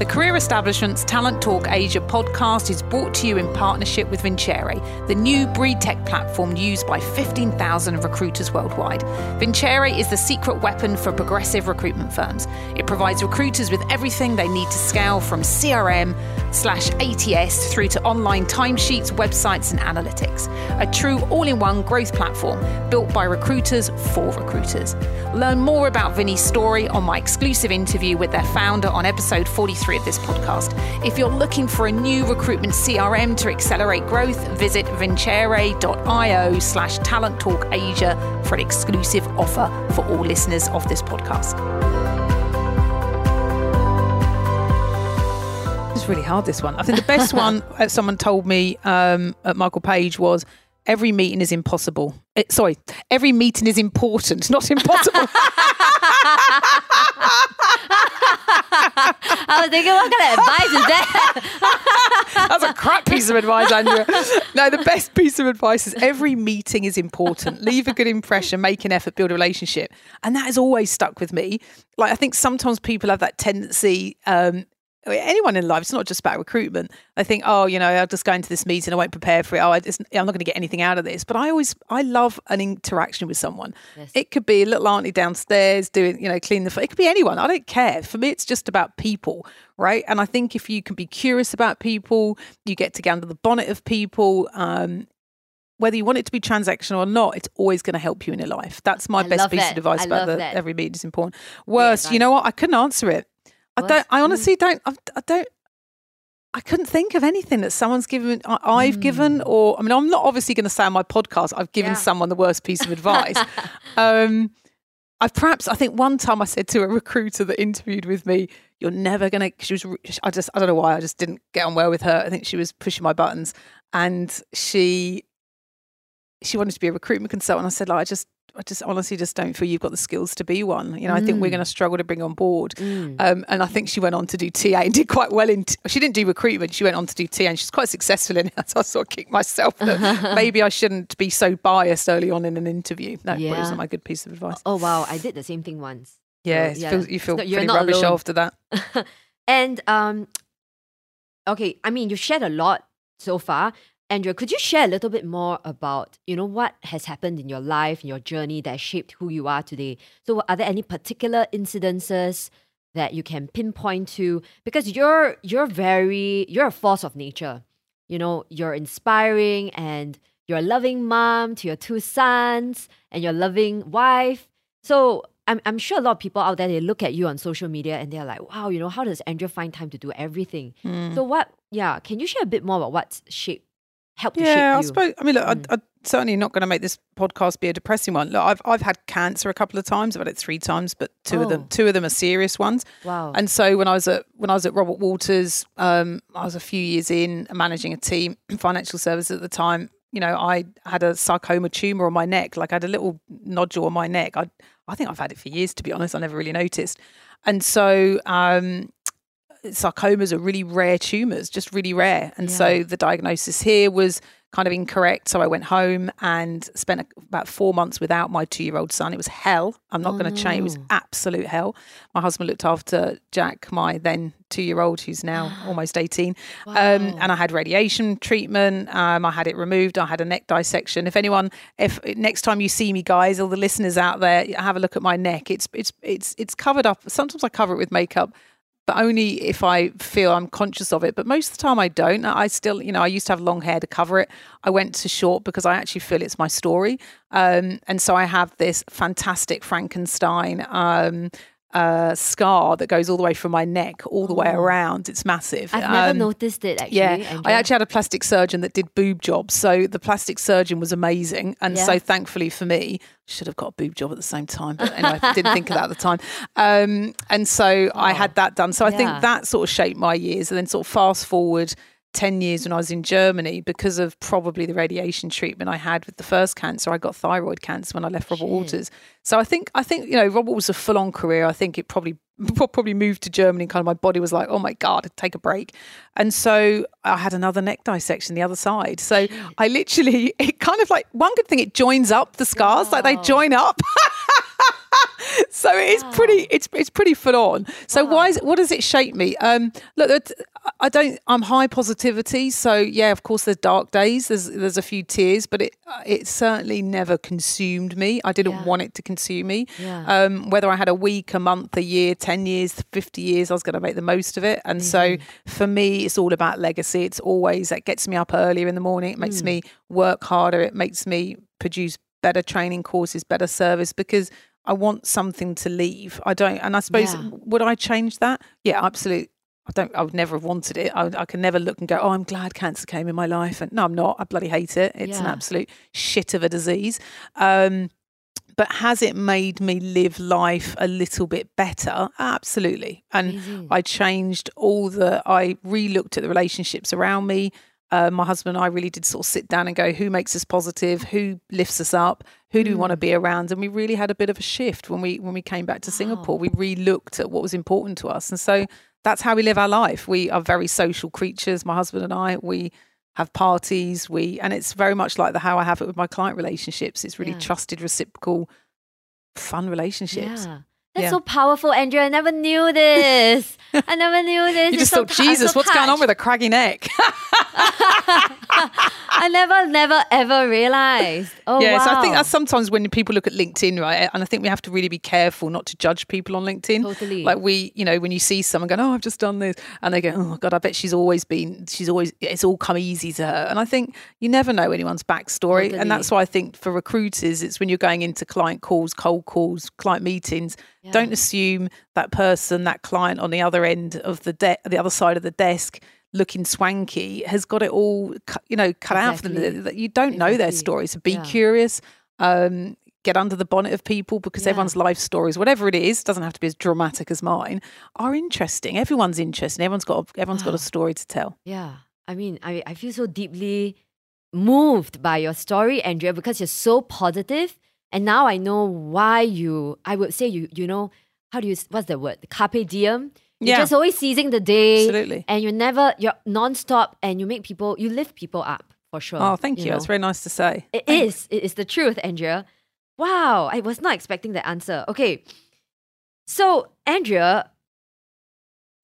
The Career Establishment's Talent Talk Asia podcast is brought to you in partnership with Vincere, the new breed tech platform used by 15,000 recruiters worldwide. Vincere is the secret weapon for progressive recruitment firms. It provides recruiters with everything they need to scale from CRM slash ATS through to online timesheets, websites, and analytics. A true all in one growth platform built by recruiters for recruiters. Learn more about Vinny's story on my exclusive interview with their founder on episode 43 of this podcast. If you're looking for a new recruitment CRM to accelerate growth, visit vincere.io slash talent talk Asia for an exclusive offer for all listeners of this podcast. It's really hard, this one. I think the best one someone told me um, at Michael Page was every meeting is impossible. It, eh, sorry, every meeting is important, not impossible. I was thinking, what kind of advice is that? That's a crap piece of advice, Andrea. No, the best piece of advice is every meeting is important. Leave a good impression, make an effort, build a relationship. And that has always stuck with me. Like, I think sometimes people have that tendency um, anyone in life, it's not just about recruitment. I think, oh, you know, I'll just go into this meeting, I won't prepare for it. Oh, I just, I'm not going to get anything out of this. But I always, I love an interaction with someone. Yes. It could be a little auntie downstairs doing, you know, clean the. It could be anyone. I don't care. For me, it's just about people, right? And I think if you can be curious about people, you get to get under the bonnet of people. Um, whether you want it to be transactional or not, it's always going to help you in your life. That's my I best piece it. of advice I about the, every meeting is important. Worst, you know what? I couldn't answer it. I don't. I honestly don't. I, I, don't. I couldn't think of anything that someone's given. I, have mm. given, or I mean, I'm not obviously going to say on my podcast. I've given yeah. someone the worst piece of advice. um, I've perhaps. I think one time I said to a recruiter that interviewed with me, "You're never going to." She was. I just. I don't know why. I just didn't get on well with her. I think she was pushing my buttons, and she. She wanted to be a recruitment consultant. I said, like, I just I just honestly just don't feel you've got the skills to be one. You know, mm. I think we're mm. going to struggle to bring on board. Mm. Um, and I think she went on to do TA and did quite well in. T- she didn't do recruitment. She went on to do TA and she's quite successful in it. So I sort of kicked myself that maybe I shouldn't be so biased early on in an interview. No, yeah. it wasn't my good piece of advice. Oh wow, I did the same thing once. Yeah, so, yeah. Feel, you feel not, pretty rubbish alone. after that. and um, okay, I mean, you shared a lot so far. Andrea, could you share a little bit more about, you know, what has happened in your life, in your journey that shaped who you are today? So are there any particular incidences that you can pinpoint to? Because you're you're very you're a force of nature. You know, you're inspiring and you're a loving mom to your two sons and your loving wife. So I'm, I'm sure a lot of people out there they look at you on social media and they're like, wow, you know, how does Andrea find time to do everything? Mm. So what yeah, can you share a bit more about what's shaped help yeah, I suppose. I mean, look, mm. I, I certainly not going to make this podcast be a depressing one. Look, I've I've had cancer a couple of times. I've had it three times, but two oh. of them oh. two of them are serious ones. Wow. And so when I was at when I was at Robert Walters, um, I was a few years in managing a team in financial services at the time. You know, I had a sarcoma tumor on my neck. Like I had a little nodule on my neck. I I think I've had it for years. To be honest, I never really noticed. And so um, sarcomas are really rare tumors, just really rare. And yeah. so the diagnosis here was kind of incorrect. So I went home and spent about four months without my two year old son. It was hell. I'm not oh, going to change. It was absolute hell. My husband looked after Jack, my then two year old, who's now almost 18. Um, wow. Um, and I had radiation treatment. Um, I had it removed. I had a neck dissection. If anyone, if next time you see me, guys, all the listeners out there, have a look at my neck. It's, it's, it's, it's covered up. Sometimes I cover it with makeup but only if I feel I'm conscious of it. But most of the time, I don't. I still, you know, I used to have long hair to cover it. I went to short because I actually feel it's my story. Um, and so I have this fantastic Frankenstein um, uh, scar that goes all the way from my neck all the oh. way around. It's massive. I've never um, noticed it actually. Yeah, Andrea. I actually had a plastic surgeon that did boob jobs. So the plastic surgeon was amazing. And yeah. so thankfully for me, should have got a boob job at the same time. But anyway, I didn't think of that at the time. Um, and so oh. I had that done. So I yeah. think that sort of shaped my years. And then sort of fast forward 10 years when I was in Germany because of probably the radiation treatment I had with the first cancer. I got thyroid cancer when I left Robert Shit. Walters. So I think I think you know Robert was a full on career. I think it probably probably moved to Germany. Kind of my body was like, oh my god, take a break. And so I had another neck dissection the other side. So I literally it kind of like one good thing it joins up the scars wow. like they join up. so it's wow. pretty it's it's pretty full on. So wow. why is, what does it shape me? Um, look, I don't. I'm high positivity. So yeah, of course, there's dark days. There's there's a few tears, but it it certainly never consumed me. I didn't yeah. want it to consume me. Yeah. Um, whether I had a week, a month, a year, ten years, fifty years, I was going to make the most of it. And mm-hmm. so for me, it's all about legacy. It's always that gets me up earlier in the morning. It makes mm. me work harder. It makes me produce better training courses, better service because I want something to leave. I don't, and I suppose yeah. would I change that? Yeah, absolutely. I don't. I would never have wanted it. I, I, can never look and go, "Oh, I'm glad cancer came in my life." And no, I'm not. I bloody hate it. It's yeah. an absolute shit of a disease. Um, but has it made me live life a little bit better? Absolutely. And. I changed all the. I re-looked at the relationships around me uh, my husband and I really did sort of sit down and go, who makes us positive? Who lifts us up? Who do we want to mm. be around? And we really had a bit of a shift when we when we came back to Singapore. We re-looked at what was important to us, and so that's how we live our life. We are very social creatures. My husband and I, we have parties. We and it's very much like the how I have it with my client relationships. It's really yeah. trusted, reciprocal, fun relationships. Yeah. That's yeah. so powerful, Andrea. I never knew this. I never knew this. You just thought, so, Jesus, so what's going on with a craggy neck? I never, never, ever realized. Oh, yeah. Wow. So I think that's sometimes when people look at LinkedIn, right? And I think we have to really be careful not to judge people on LinkedIn. Totally. Like we, you know, when you see someone going, "Oh, I've just done this," and they go, "Oh God, I bet she's always been, she's always, it's all come easy to her." And I think you never know anyone's backstory, totally. and that's why I think for recruiters, it's when you're going into client calls, cold calls, client meetings yeah. Don't assume that person, that client on the other end of the de- the other side of the desk, looking swanky, has got it all, you know, cut exactly. out for them. That you don't exactly. know their story, so be yeah. curious. Um, get under the bonnet of people because yeah. everyone's life stories, whatever it is, doesn't have to be as dramatic as mine, are interesting. Everyone's interesting. Everyone's got a, everyone's got a story to tell. Yeah, I mean, I I feel so deeply moved by your story, Andrea, because you're so positive and now I know why you, I would say you, you know, how do you, what's the word? Carpe diem. You're yeah. just always seizing the day. Absolutely. And you're never, you're nonstop and you make people, you lift people up for sure. Oh, thank you. you. Know? That's very nice to say. It Thanks. is. It is the truth, Andrea. Wow. I was not expecting that answer. Okay. So, Andrea,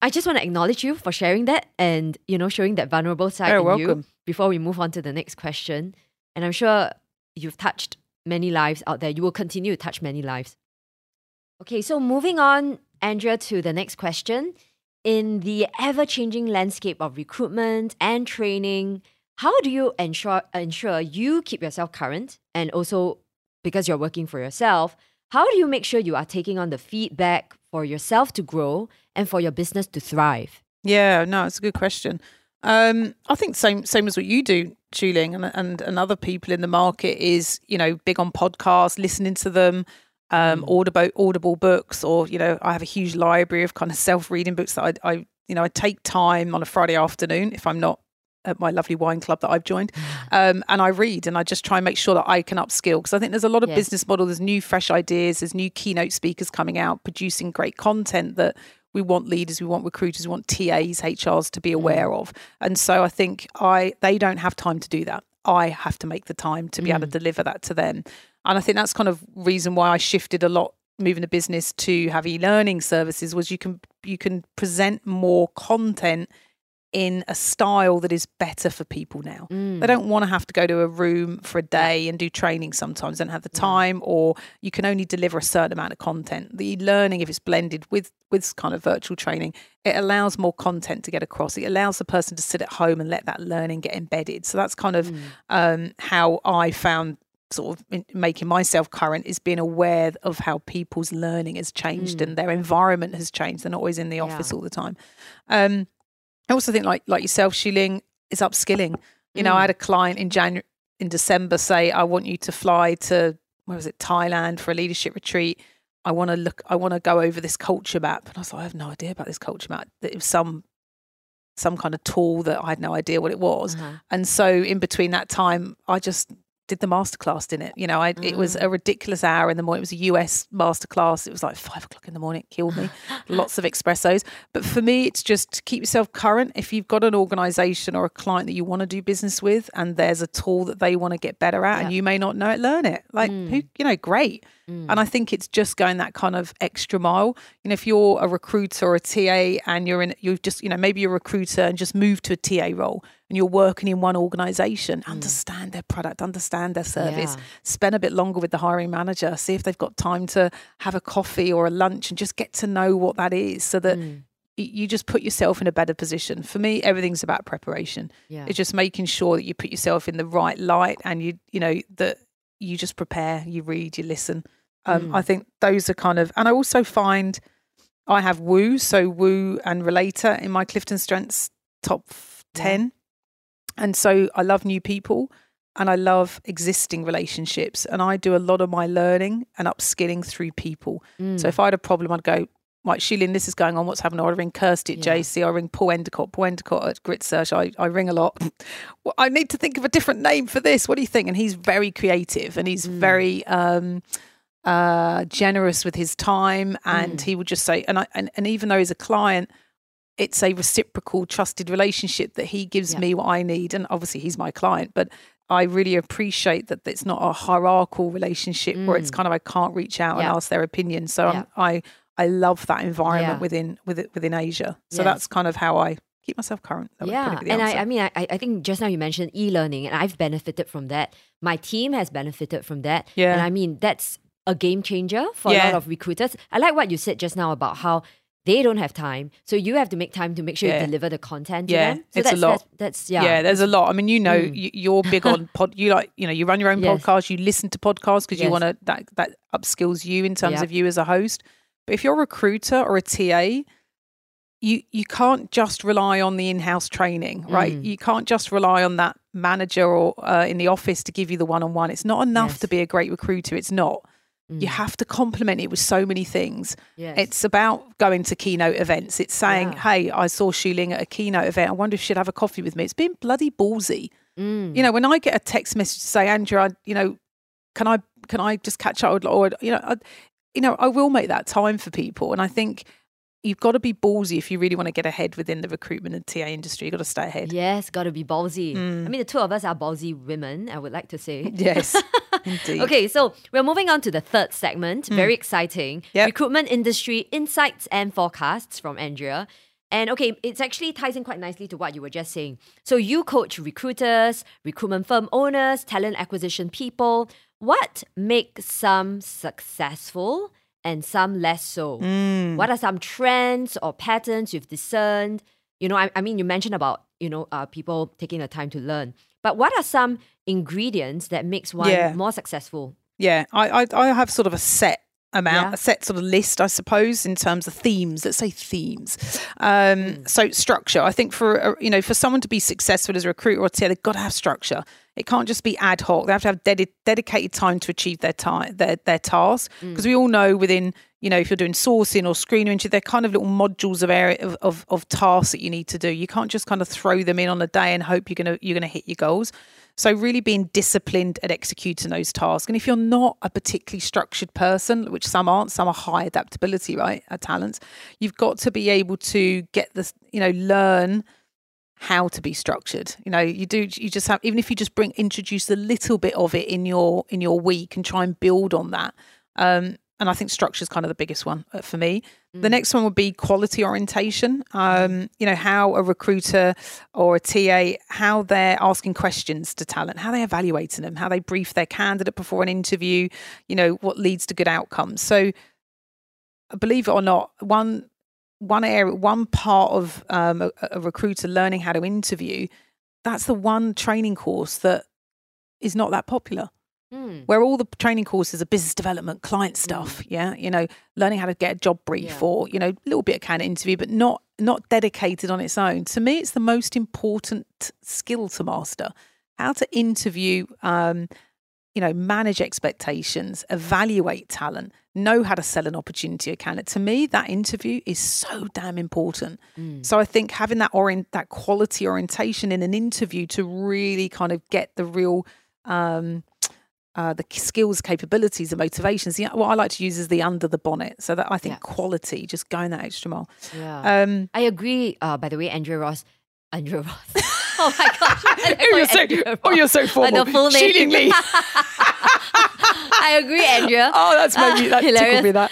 I just want to acknowledge you for sharing that and, you know, showing that vulnerable side You're in welcome. you before we move on to the next question. And I'm sure you've touched many lives out there. You will continue to touch many lives. Okay, so moving on, Andrea, to the next question. In the ever changing landscape of recruitment and training, how do you ensure, ensure you keep yourself current and also because you're working for yourself? How do you make sure you are taking on the feedback for yourself to grow and for your business to thrive? Yeah, no, it's a good question. Um, I think same same as what you do, Chuling, and, and and other people in the market is you know big on podcasts, listening to them, um, mm. audible audible books, or you know I have a huge library of kind of self reading books that I, I you know I take time on a Friday afternoon if I'm not at my lovely wine club that I've joined, um, and I read and I just try and make sure that I can upskill because I think there's a lot of yes. business models, there's new fresh ideas, there's new keynote speakers coming out, producing great content that we want leaders, we want recruiters, we want TAs, HRs to be mm. aware of. And so I think I they don't have time to do that. I have to make the time to be mm. able to mm. deliver that to them. And I think that's kind of reason why I shifted a lot moving the business to have e-learning services was you can you can present more content in a style that is better for people now. Mm. They don't want to have to go to a room for a day and do training sometimes, they don't have the time, or you can only deliver a certain amount of content. The learning, if it's blended with with kind of virtual training, it allows more content to get across. It allows the person to sit at home and let that learning get embedded. So that's kind of Mm. um, how I found sort of making myself current is being aware of how people's learning has changed and their environment has changed. They're not always in the office Mm. Yeah. all the time. Um, I also think like like yourself, Shiling is upskilling. You know, I Mm. had a client in January in December say, I want you to fly to where was it, Thailand for a leadership retreat. I want to look I want to go over this culture map. And I was like, I have no idea about this culture map. That it was some some kind of tool that I had no idea what it was. Uh-huh. And so in between that time, I just did the masterclass in it. You know, I, it was Mm. a ridiculous hour in the morning. It was a US masterclass. It was like five o'clock in the morning. It killed me. Lots of espressos. But for me, it's just to keep yourself current. If you've got an organization or a client that you want to do business with and there's a tool that they want to get better at and you may not know it, learn it. Like, who, you know, great. And I think it's just going that kind of extra mile. You know, if you're a recruiter or a TA and you're in, you're just, you know, maybe you're a recruiter and just moved to a TA role and you're working in one organization, understand their product, understand their service, Yeah. spend a bit longer with the hiring manager, see if they've got time to have a coffee or a lunch and just get to know what that is so that Mm. you just put yourself in a better position. For me, everything's about preparation. Yeah. It's just making sure that you put yourself in the right light and you, you know, that you just prepare, you read, you listen. Um, Mm. I think those are kind of, and I also find I have Woo, so Woo and Relator in my Clifton Strengths top f- Yeah. 10. And so I love new people and I love existing relationships. And I do a lot of my learning and upskilling through people. Mm. So if I had a problem, I'd go, right, Shilin, this is going on. What's happening? I'll ring Kirsty at Yeah. JC. I'll ring Paul Endicott. Paul Endicott at Grit Search. I, I ring a lot. well, I need to think of a different name for this. What do you think? And he's very creative and he's Mm. very um, uh, generous with his time. And Mm. he would just say, and, I, and, and even though he's a client, it's a reciprocal, trusted relationship that he gives Yeah. me what I need. And obviously, he's my client, but I really appreciate that it's not a hierarchical relationship where it's Mm. kind of I can't reach out Yeah. and ask their opinion. So Yeah. I'm, I I love that environment within with within Asia. So Yes. that's kind of how I keep myself current. That yeah, probably be the and I. I mean, I, I think just now you mentioned e-learning, and I've benefited from that. My team has benefited from that. Yeah. and I mean that's a game changer for a lot of recruiters. I like what you said just now about how they don't have time, so you have to make time to make sure Yeah. you deliver the content to Yeah, them. So it's a lot. That's, that's yeah, yeah. there's a lot. I mean, you know, Mm. you, you're big on pod. You like, you know, you run your own Yes. podcast. You listen to podcasts because you want to that that upskills you in terms Yep. of you as a host. But if you're a recruiter or a TA, you you can't just rely on the in-house training, right? Mm. You can't just rely on that manager or uh, in the office to give you the one-on-one. It's not enough Yes. to be a great recruiter. It's not. You Mm. have to complement it with so many things. Yes. It's about going to keynote events. It's saying, Yeah. "Hey, I saw Shuling at a keynote event. I wonder if she'd have a coffee with me." It's been bloody ballsy. Mm. You know, when I get a text message to say, "Andrew, I, you know, can I can I just catch up?" with- Or you know, I, you know, I will make that time for people. And I think you've got to be ballsy if you really want to get ahead within the recruitment and TA industry. You've got to stay ahead. Yes, got to be ballsy. Mm. I mean, the two of us are ballsy women. I would like to say. Yes, indeed. Okay, so we're moving on to the third segment. Very exciting. Yep. Recruitment industry insights and forecasts from Andrea. And okay, it's actually ties in quite nicely to what you were just saying. So you coach recruiters, recruitment firm owners, talent acquisition people. What makes some successful and some less so? Mm. What are some trends or patterns you've discerned? You know, I, I mean, you mentioned about you know uh, people taking the time to learn, but what are some ingredients that makes one Yeah. more successful? Yeah, I, I I have sort of a set amount, Yeah. a set sort of list, I suppose, in terms of themes. Let's say themes. Um, So structure. I think for a- you know for someone to be successful as a recruiter or TA, they've got to have structure. It can't just be ad hoc. They have to have dedi- dedicated time to achieve their time, their their task. Because we all know within you know if you're doing sourcing or screening, they're kind of little modules of area of, of of tasks that you need to do. You can't just kind of throw them in on a day and hope you're gonna you're gonna hit your goals. So really being disciplined at executing those tasks. And if you're not a particularly structured person, which some aren't, some are high adaptability, right? Are talents. You've got to be able to get this, you know, learn how to be structured. You know, you do you just have even if you just bring introduce a little bit of it in your in your week and try and build on that. Um, and I think structure is kind of the biggest one uh, for me. The next one would be quality orientation. Um, you know, how a recruiter or a TA, how they're asking questions to talent, how they're evaluating them, how they brief their candidate before an interview. You know, what leads to good outcomes. So, believe it or not, one one area, one part of um, a, a recruiter learning how to interview, that's the one training course that is not that popular Mm. where all the training courses are business development, client stuff. Yeah, you know, learning how to get a job brief Yeah. or you know, a little bit of candidate interview, but not not dedicated on its own. To me, it's the most important skill to master. How to interview, um, you know, manage expectations, evaluate talent, know how to sell an opportunity a candidate. To me, that interview is so damn important. Mm. So I think having that orient that quality orientation in an interview to really kind of get the real um, uh, the skills, capabilities, and motivations. Yeah, what I like to use is the under the bonnet. So that I think Yeah. quality, just going that extra mile. Yeah. Um, I agree. Uh, by the way, Andrea Ross. Andrea Ross. oh my gosh. Oh, you're so, oh, you're so formal. the full name. Lee. I agree, Andrea. Oh, that's made me, that tickled me. That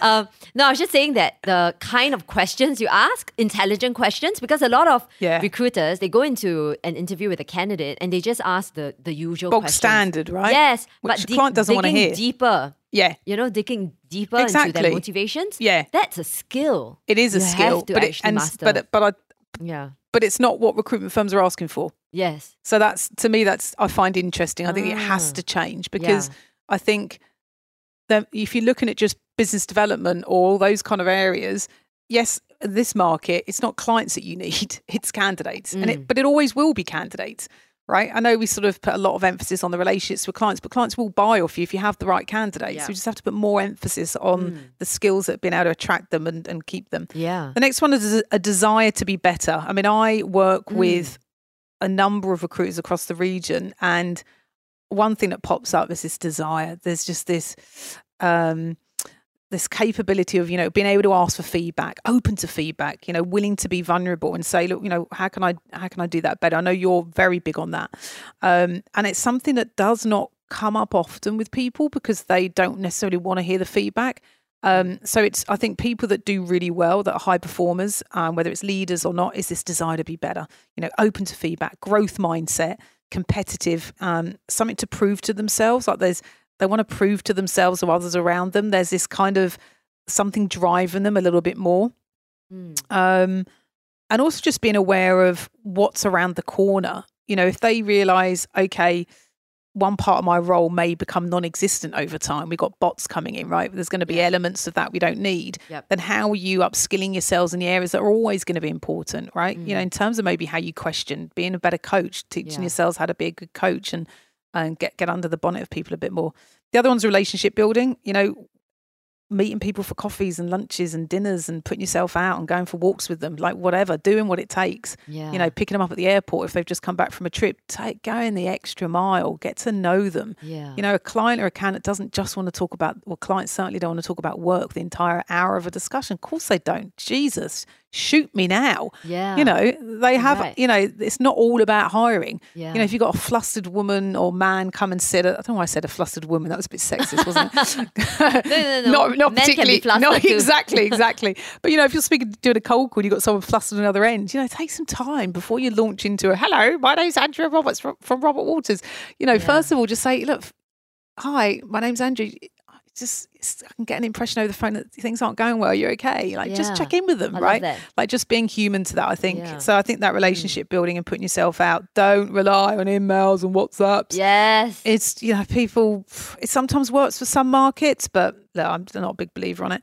um, no, I was just saying that the kind of questions you ask, intelligent questions, because a lot of Yeah. recruiters they go into an interview with a candidate and they just ask the the usual bog questions. standard, right? Yes, Which but the client doesn't wanna digging hear. deeper. Yeah, You know, digging deeper into their motivations. yeah. That's a skill. It is a You skill, to but it, and, master. but but I, Yeah. but it's not what recruitment firms are asking for. Yes. So that's to me that's I find interesting. I think it has Ah. to change because Yeah. I think that if you're looking at just business development or all those kind of areas, yes, this market it's not clients that you need, it's candidates, and Mm. it but it always will be candidates. Right, I know we sort of put a lot of emphasis on the relationships with clients, but clients will buy off you if you have the right candidates. Yeah. So we just have to put more emphasis on Mm. the skills that have been able to attract them and, and keep them. Yeah. The next one is a desire to be better. I mean, I work Mm. with a number of recruiters across the region, and one thing that pops up is this desire. There's just this. Um, this capability of you know being able to ask for feedback open to feedback you know willing to be vulnerable and say look you know how can i how can i do that better i know you're very big on that um, and it's something that does not come up often with people because they don't necessarily want to hear the feedback um, so it's I think people that do really well, that are high performers, um, whether it's leaders or not, is this desire to be better. You know, open to feedback, growth mindset, competitive, um, something to prove to themselves. Like there's they want to prove to themselves or others around them. There's this kind of something driving them a little bit more. Mm. Um, and also just being aware of what's around the corner. You know, if they realize, okay, one part of my role may become non-existent over time. We've got bots coming in, right? There's going to be elements of that we don't need. Yep. Then how are you upskilling yourselves in the areas that are always going to be important, right? You know, in terms of maybe how you question, being a better coach, teaching Mm. Yeah. yourselves how to be a good coach and and get get under the bonnet of people a bit more. The other one's relationship building. You know, meeting people for coffees and lunches and dinners and putting yourself out and going for walks with them, like whatever, doing what it takes. Yeah. You know, picking them up at the airport if they've just come back from a trip. Take going the extra mile, get to know them. Yeah. You know, a client or a candidate doesn't just want to talk about, well, clients certainly don't want to talk about work the entire hour of a discussion. Of course they don't. Jesus, shoot me now. yeah. You know, they have, Right. you know, it's not all about hiring. Yeah. You know, if you've got a flustered woman or man come and sit, at, I don't know why I said a flustered woman. That was a bit sexist, wasn't it? no, no, no. not, not particularly. flustered no, exactly, exactly. But you know, if you're speaking, doing a cold call, you've got someone flustered on the other end. You know, take some time before you launch into a hello. My name's Andrea Roberts from, from Robert Walters. You know, first of all, just say, look, hi, my name's Andrew. Just I can get an impression over the phone that things aren't going well. You're okay. Like Yeah. just check in with them, I right? Like just being human to that. I think Yeah. so. I think that relationship building and putting yourself out. Don't rely on emails and WhatsApps Yes. it's you know people it sometimes works for some markets but no, i'm not a big believer on it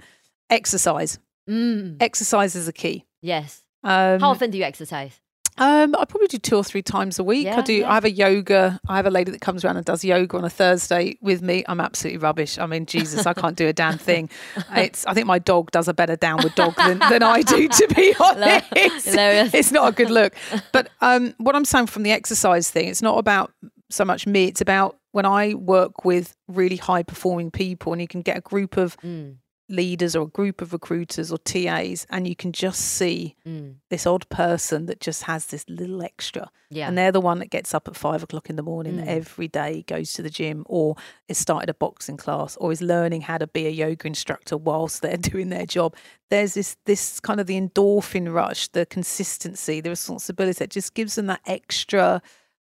exercise Mm. exercise is a key Yes. um, How often do you exercise? Um, I probably do two or three times a week. I do. yeah. I have a yoga. I have a lady that comes around and does yoga on a Thursday with me. I'm absolutely rubbish. I mean, Jesus, I can't do a damn thing. It's. I think my dog does a better downward dog than, than I do. To be honest, Hilarious. it's not a good look. But um, what I'm saying from the exercise thing, it's not about so much me. It's about when I work with really high performing people, and you can get a group of Mm. Leaders or a group of recruiters or TAs, and you can just see Mm. this odd person that just has this little extra. Yeah. And they're the one that gets up at five o'clock in the morning Mm. every day, goes to the gym, or has started a boxing class, or is learning how to be a yoga instructor whilst they're doing their job. There's this this kind of the endorphin rush, the consistency, the responsibility that just gives them that extra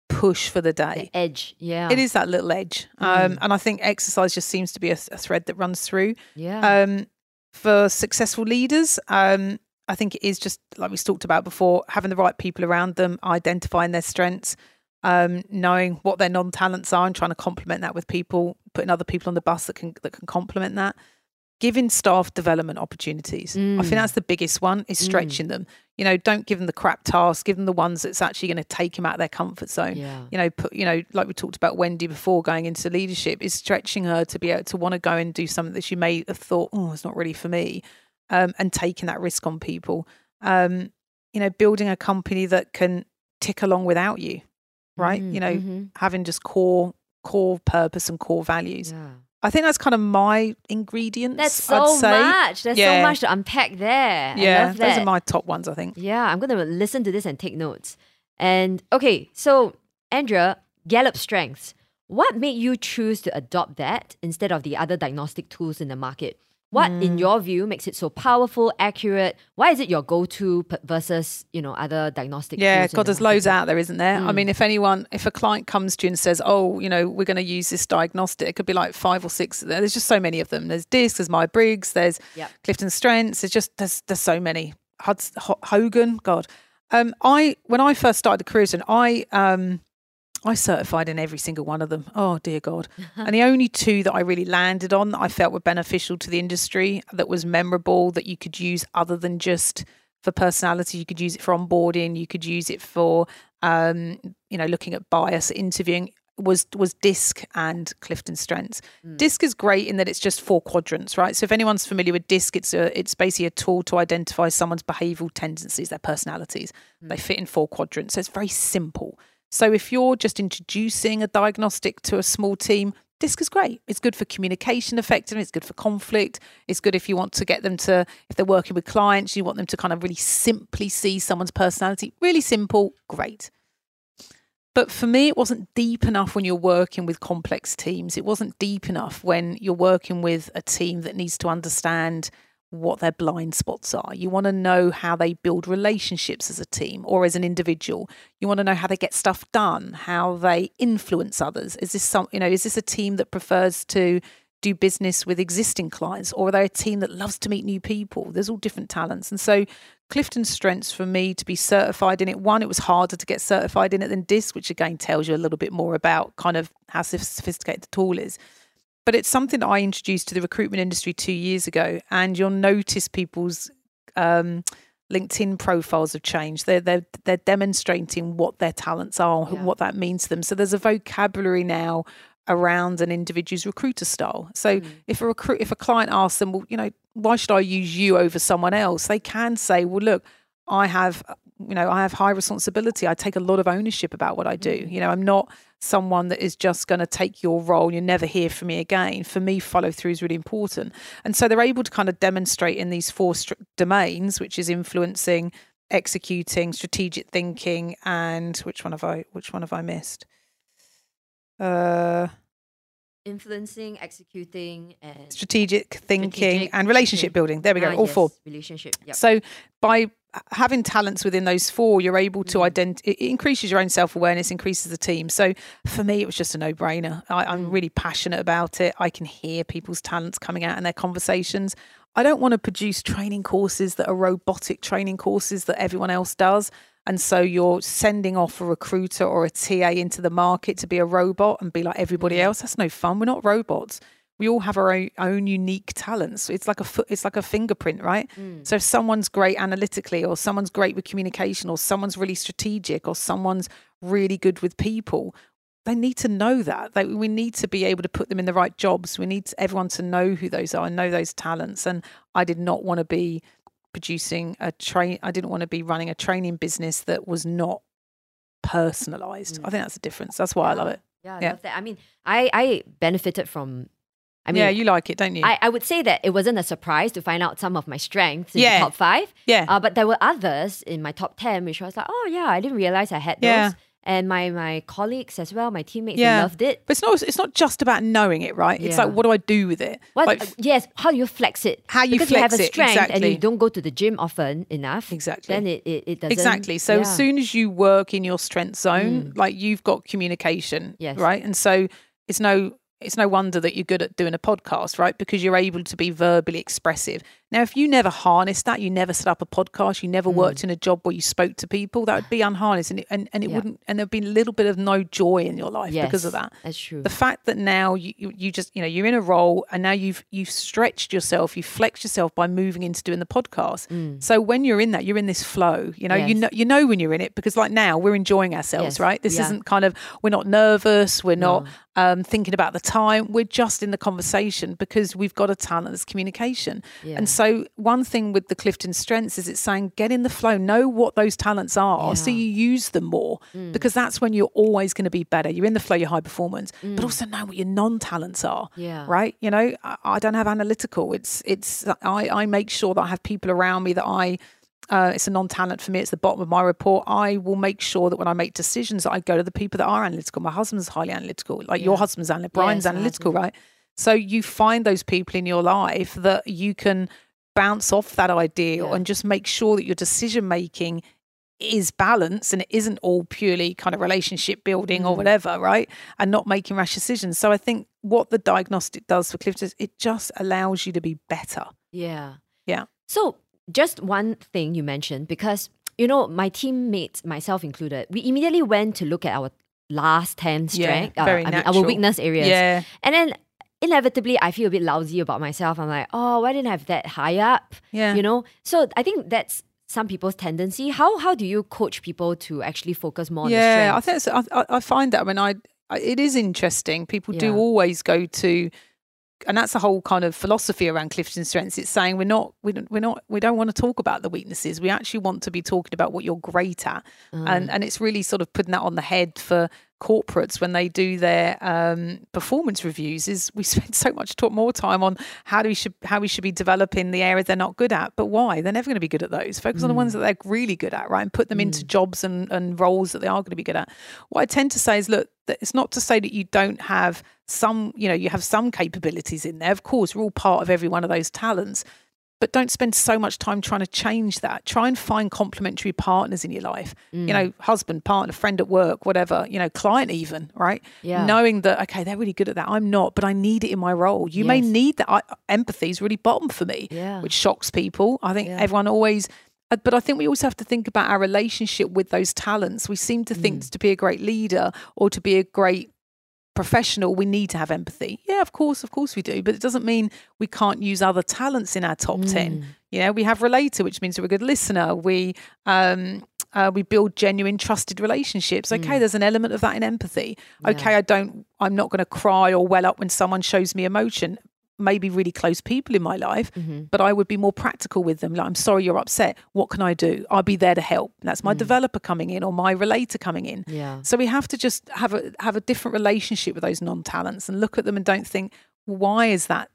push for the day. the edge. Yeah. It is that little edge, Mm. um, and I think exercise just seems to be a, a thread that runs through. Yeah. Um, for successful leaders, um, I think it is just like we talked about before, having the right people around them, identifying their strengths, um, knowing what their non-talents are, and trying to complement that with people, putting other people on the bus that can that can complement that. Giving staff development opportunities. I think Mm. that's the biggest one is Mm. stretching them. You know, don't give them the crap tasks. Give them the ones that's actually going to take them out of their comfort zone yeah. you know, put, you know, like we talked about Wendy before going into leadership, is stretching her to be able to want to go and do something that she may have thought, oh, it's not really for me, um, and taking that risk on people. Um, you know, building a company that can tick along without you, right? Mm, You know, mhm. having just core core purpose and core values. Yeah. I think that's kind of my ingredients. That's so I'd say. much. There's Yeah. so much to unpack there. Yeah, those are my top ones. I think. Yeah, I'm going to listen to this and take notes. And okay, so Andrea, Gallup Strengths. What made you choose to adopt that instead of the other diagnostic tools in the market? What, Mm. in your view, makes it so powerful, accurate? Why is it your go-to p- versus you know other diagnostic Yeah? God, there's loads out there, isn't there? I Mm. mean, if anyone, if a client comes to you and says, "Oh, you know, we're going to use this diagnostic," it could be like five or six. There's just so many of them. There's Disc, there's Myers-Briggs, there's Yep. Clifton Strengths. There's just there's there's so many. Huds, Ho- Hogan, God. Um, I when I first started the careers, and I um, I certified in every single one of them. Oh dear God! and the only two that I really landed on that I felt were beneficial to the industry, that was memorable, that you could use other than just for personality. You could use it for onboarding. You could use it for um, you know looking at bias, interviewing. Was was DISC and Clifton Strengths. DISC is great in that it's just four quadrants, right? So if anyone's familiar with DISC, it's a it's basically a tool to identify someone's behavioural tendencies, their personalities. They fit in four quadrants, so it's very simple. So if you're just introducing a diagnostic to a small team, DISC is great. It's good for communication effectiveness. It's good for conflict. It's good if you want to get them to, if they're working with clients, you want them to kind of really simply see someone's personality. Really simple, great. But for me, it wasn't deep enough when you're working with complex teams. It wasn't deep enough when you're working with a team that needs to understand what their blind spots are. You want to know how they build relationships as a team or as an individual. You want to know how they get stuff done, how they influence others. Is this some, you know, is this a team that prefers to do business with existing clients or are they a team that loves to meet new people? There's all different talents. And so Clifton's strengths for me to be certified in it. One, it was harder to get certified in it than DISC, which again tells you a little bit more about kind of how sophisticated the tool is. But it's something that I introduced to the recruitment industry two years ago, and you'll notice people's um, LinkedIn profiles have changed. They're they're they're demonstrating what their talents are, Yeah. what that means to them. So there's a vocabulary now around an individual's recruiter style. So if a recruit if a client asks them, well, you know, why should I use you over someone else? They can say, well, look, I have you know i have high responsibility i take a lot of ownership about what i do you know i'm not someone that is just going to take your role and you never hear from me again for me follow through is really important and so they're able to kind of demonstrate in these four str- domains which is influencing executing strategic thinking and which one have i which one have i missed uh Influencing, executing, and strategic thinking Strategic and relationship thinking. building there we go Ah, all four relationship. Yep. So by having talents within those four, you're able to Mm. identify. It increases your own self awareness, increases the team. So for me, it was just a no brainer. I'm Mm. really passionate about it. I can hear people's talents coming out in their conversations. I don't want to produce training courses that are robotic training courses that everyone else does. And so you're sending off a recruiter or a TA into the market to be a robot and be like everybody Mm. else. That's no fun. We're not robots. We all have our own, own unique talents. It's like a foot. It's like a fingerprint, right? Mm. So if someone's great analytically, or someone's great with communication, or someone's really strategic, or someone's really good with people, they need to know that. They, we need to be able to put them in the right jobs. We need everyone to know who those are and know those talents. And I did not want to be producing a train. I didn't want to be running a training business that was not personalized. Mm. I think that's the difference. That's why I love it. Yeah, I Yeah. love that. I mean, I I benefited from I mean, yeah, you like it, don't you? I, I would say that it wasn't a surprise to find out some of my strengths in Yeah. the top five. Yeah. Uh, but there were others in my top 10, which I was like, oh, yeah, I didn't realize I had those. Yeah. And my, my colleagues as well, my teammates, yeah, loved it. But it's not. It's not just about knowing it, right? It's like, what do I do with it? What, Like, uh, yes, how do you flex it? How you because you have flex a it, strength and you don't go to the gym often enough. Exactly. Then it, it, it doesn't. Exactly. So yeah. Mm. as soon as you work in your strength zone, like you've got communication, Yes. right? And so it's no it's no wonder that you're good at doing a podcast, right? Because you're able to be verbally expressive. Now, if you never harnessed that, you never set up a podcast, you never worked in a job where you spoke to people, that would be unharnessed, and it, and, and it Mm. Yeah. wouldn't, and there'd be a little bit of no joy in your life because of that. That's true. The fact that now you, you you just you know you're in a role and now you've you've stretched yourself, you've flexed yourself by moving into doing the podcast. So when you're in that, you're in this flow. You know, you Mm. Know you know when you're in it because like now we're enjoying ourselves, Yes, right? This yeah. isn't kind of we're not nervous, we're not um, thinking about the time. We're just in the conversation because we've got a talent that's communication. Yeah. And so one thing with the Clifton strengths is it's saying get in the flow, know what those talents are, so Yeah. Mm. you use them more because that's when you're always going to be better. You're in the flow, you're high performance, but also know what your non-talents are. Mm. Yeah. Right. You know, I, I don't have analytical. It's it's I, I make sure that I have people around me that I uh, it's a non-talent for me. It's the bottom of my report. I will make sure that when I make decisions, I go to the people that are analytical. My husband's highly analytical, like your husband's analytical. Brian's Yes, analytical, right? So you find those people in your life that you can bounce off that idea Yeah. and just make sure that your decision making is balanced and it isn't all purely kind of relationship building Mm. or whatever, right? And not making rash decisions. So I think what the diagnostic does for Clifton is it just allows you to be better. Yeah. Yeah. So, just one thing you mentioned, because, you know, my teammates, myself included, we immediately went to look at our last 10 Yeah, strength, uh, very I mean, our weakness areas. Yeah. And then inevitably, I feel a bit lousy about myself. I'm like, oh, why didn't I have that high up? Yeah. You know? So, I think that's some people's tendency. How how do you coach people to actually focus more yeah, on I the strengths? think I, I I find that. I mean, I, I it is interesting. People do always go to, and that's the whole kind of philosophy around Clifton Strengths. It's saying we're not, we don't, we're not, we don't want to talk about the weaknesses. We actually want to be talking about what you're great at, Mm. and and it's really sort of putting that on the head for corporates when they do their um, performance reviews. Is we spend so much talk more time on how do we should how we should be developing the areas they're not good at, but why they're never going to be good at those. Focus on the ones that they're really good at, right, and put them into jobs and and roles that they are going to be good at. What I tend to say is, look, that it's not to say that you don't have some, you know, you have some capabilities in there. Of course, we're all part of every one of those talents. But don't spend so much time trying to change that. Try and find complementary partners in your life. You know, husband, partner, friend at work, whatever, you know, client even, right? Yeah. Knowing that, okay, they're really good at that. I'm not, but I need it in my role. You may need that. I, empathy is really bottom for me, Yeah. which shocks people. I think Yeah. everyone always, uh, but I think we also have to think about our relationship with those talents. We seem to think Mm. to be a great leader or to be a great professional, we need to have empathy. Yeah, of course, of course we do. But it doesn't mean we can't use other talents in our top Mm. 10. You know, we have relator, which means we're a good listener. We, um, uh, we build genuine trusted relationships okay there's an element of that in empathy okay i don't i'm not going to cry or well up when someone shows me emotion maybe really close people in my life mm-hmm. but i would be more practical with them. Like i'm sorry you're upset. What can i do? I'll be there to help. That's my mm. developer coming in or my relator coming in. Yeah. so we have to just have a have a different relationship with those non-talents and look at them and don't think why is that?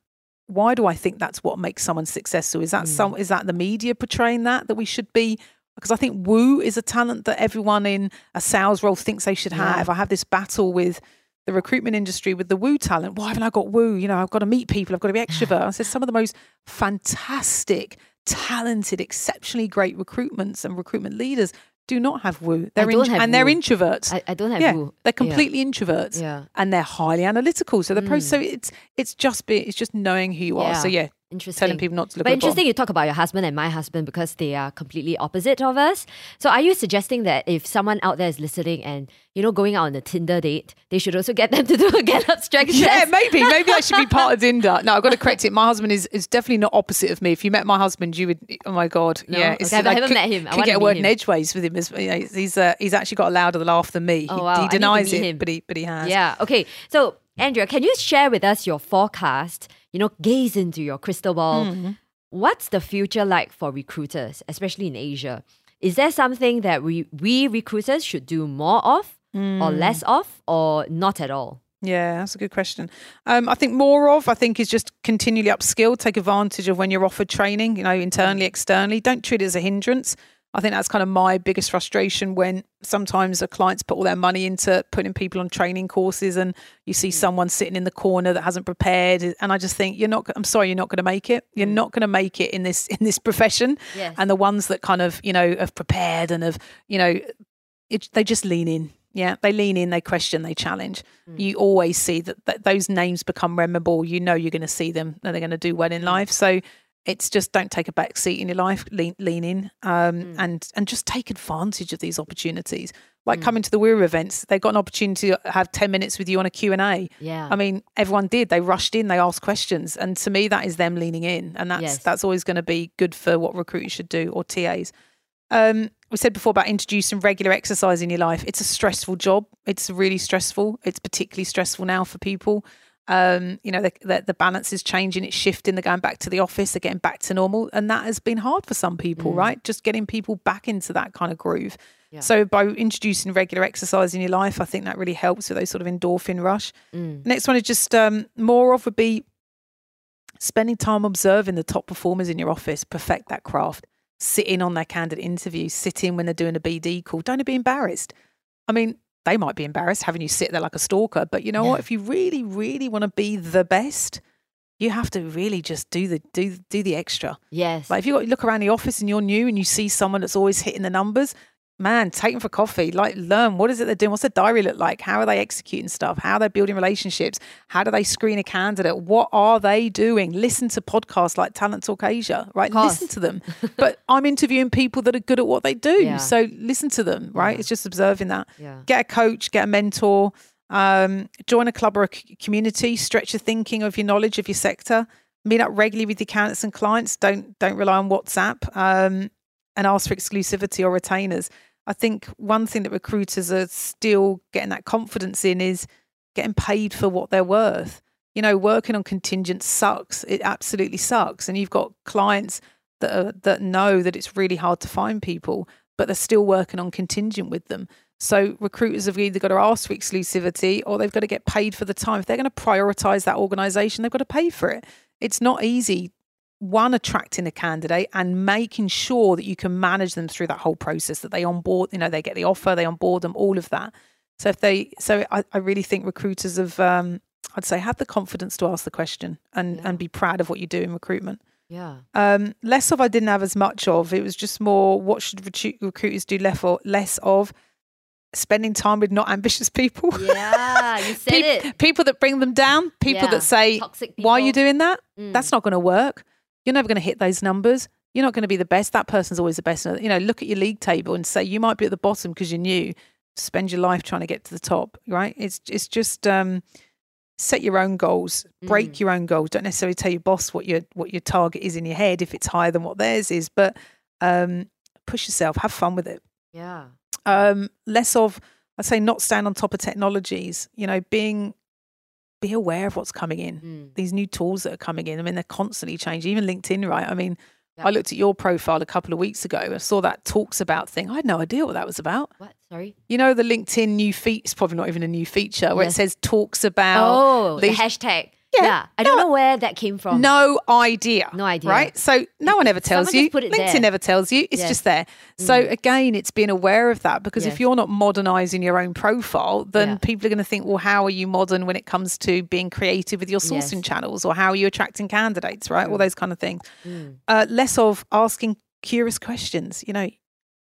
Why do I think that's what makes someone successful? Is that some mm. is that the media portraying that that we should be? Because I think woo is a talent that everyone in a sales role thinks they should Yeah. have. I have this battle with the recruitment industry with the woo talent. Why haven't I got woo? You know, I've got to meet people, I've got to be extrovert. I said some of the most fantastic, talented, exceptionally great recruitments and recruitment leaders do not have woo. They're don't have and they're introverts. I, I don't have yeah, woo. they're Yeah. completely introverts Yeah. and they're highly analytical. So the pro mm. so it's it's just be it's just knowing who you are. So Yeah. Interesting. telling people not to look But interesting you talk about your husband and my husband because they are completely opposite of us. So are you suggesting that if someone out there is listening and, you know, going out on a Tinder date, they should also get them to do a Gallup strength Yeah, test? maybe. Maybe I should be part of Tinder. No, I've got to correct it. My husband is, is definitely not opposite of me. If you met my husband, you would. Oh my god, No? yeah. Okay, I haven't could, met him. I Could get a word in edgeways with him. As, you know, he's uh, he's actually got a louder laugh than me. Oh, He- wow. He, denies it, him. but he but he has. Yeah. Okay. So, Andrea, can you share with us your forecast? You know, gaze into your crystal ball. Mm-hmm. What's the future like for recruiters, especially in Asia? Is there something that we we recruiters should do more of, or Mm. less of, or not at all? Yeah, that's a good question. Um, I think more of, I think, is just continually upskill, take advantage of when you're offered training, you know, internally, externally. Don't treat it as a hindrance. I think that's kind of my biggest frustration when sometimes the clients put all their money into putting people on training courses and you see hmm. someone sitting in the corner that hasn't prepared eh, and I just think you're not I'm sorry you're not going to make it. You're hmm. not going to make it in this in this profession. Yes. and the ones that kind of you know have prepared and have you know it, they just lean in. Yeah they lean in they question they challenge. Hmm. You always see that, that those names become memorable. You know you're going to see them and they're going to do well in life. So it's just don't take a back seat in your life lean, lean in um, and and just take advantage of these opportunities like coming to the Wira events they got an opportunity to have 10 minutes with you on a Q&A Yeah. I mean everyone did they rushed in they asked questions and to me that is them leaning in and that's Yes. that's always going to be good for what recruiters should do or TAs um, we said before about introducing regular exercise in your life. It's a stressful job. It's really stressful. It's particularly stressful now for people. Um, you know, the, the, the balance is changing. It's shifting. They're going back to the office. They're getting back to normal, and that has been hard for some people, right? Just getting people back into that kind of groove. Yeah. So by introducing regular exercise in your life, I think that really helps with those sort of endorphin rush. Mm. Next one is just um, more of would be spending time observing the top performers in your office, perfect that craft, sit in on their candidate interviews, sit in when they're doing a BD call. Don't be embarrassed. I mean, they might be embarrassed having you sit there like a stalker, but you know what? If you really, really want to be the best, you have to really just do the do do the extra. Yes. Like if you look around the office and you're new and you see someone that's always hitting the numbers, man, take them for coffee. Like learn what is it they're doing? What's the diary look like? How are they executing stuff? How are they building relationships? How do they screen a candidate? What are they doing? Listen to podcasts like Talent Talk Asia, right? Listen to them. but I'm interviewing people that are good at what they do. Yeah. So listen to them, right? It's just observing that. yeah. Get a coach, get a mentor, um, join a club or a community, stretch your thinking of your knowledge of your sector, meet up regularly with your candidates and clients. Don't don't rely on WhatsApp um, and ask for exclusivity or retainers. I think one thing that recruiters are still getting that confidence in is getting paid for what they're worth. You know, working on contingent sucks. It absolutely sucks. And you've got clients that are, that know that it's really hard to find people, but they're still working on contingent with them. So recruiters have either got to ask for exclusivity or they've got to get paid for the time. If they're going to prioritize that organization, they've got to pay for it. It's not easy one attracting a candidate and making sure that you can manage them through that whole process that they onboard you know they get the offer they onboard them all of that so if they so i, I really think recruiters have um, i'd say have the confidence to ask the question and Yeah. and be proud of what you do in recruitment Yeah. um, less of i didn't have as much of it was just more what should recru- recruiters do less or less of spending time with not ambitious people Yeah. You said Peop- it. people that bring them down people Yeah. that say why are you doing that Mm. that's not going to work. You're never going to hit those numbers. You're not going to be the best. That person's always the best. You know, look at your league table and say you might be at the bottom because you're new. Spend your life trying to get to the top, right? It's it's just um, set your own goals, break Mm. your own goals. Don't necessarily tell your boss what your what your target is in your head if it's higher than what theirs is, but um, push yourself, have fun with it. Yeah. Um, less of, I'd say, not stand on top of technologies. You know, being be aware of what's coming in Mm. these new tools that are coming in. I mean, they're constantly changing. Even LinkedIn, right? I mean, Yeah. I looked at your profile a couple of weeks ago. I saw that talks about thing. I had no idea what that was about. What? Sorry. You know, the LinkedIn new feature, it's probably not even a new feature, where Yes. it says talks about. Oh, the hashtag. Yeah, Yeah. I don't know where that came from. No idea. No idea. Right? So no one ever tells Someone you. just put it LinkedIn there. never tells you. It's Yes. Mm. just there. So again, it's being aware of that because Yes. if you're not modernizing your own profile, then Yeah. people are going to think, well, how are you modern when it comes to being creative with your sourcing Yes. channels or how are you attracting candidates, right? All those kind of things. Mm. Uh, less of asking curious questions. You know,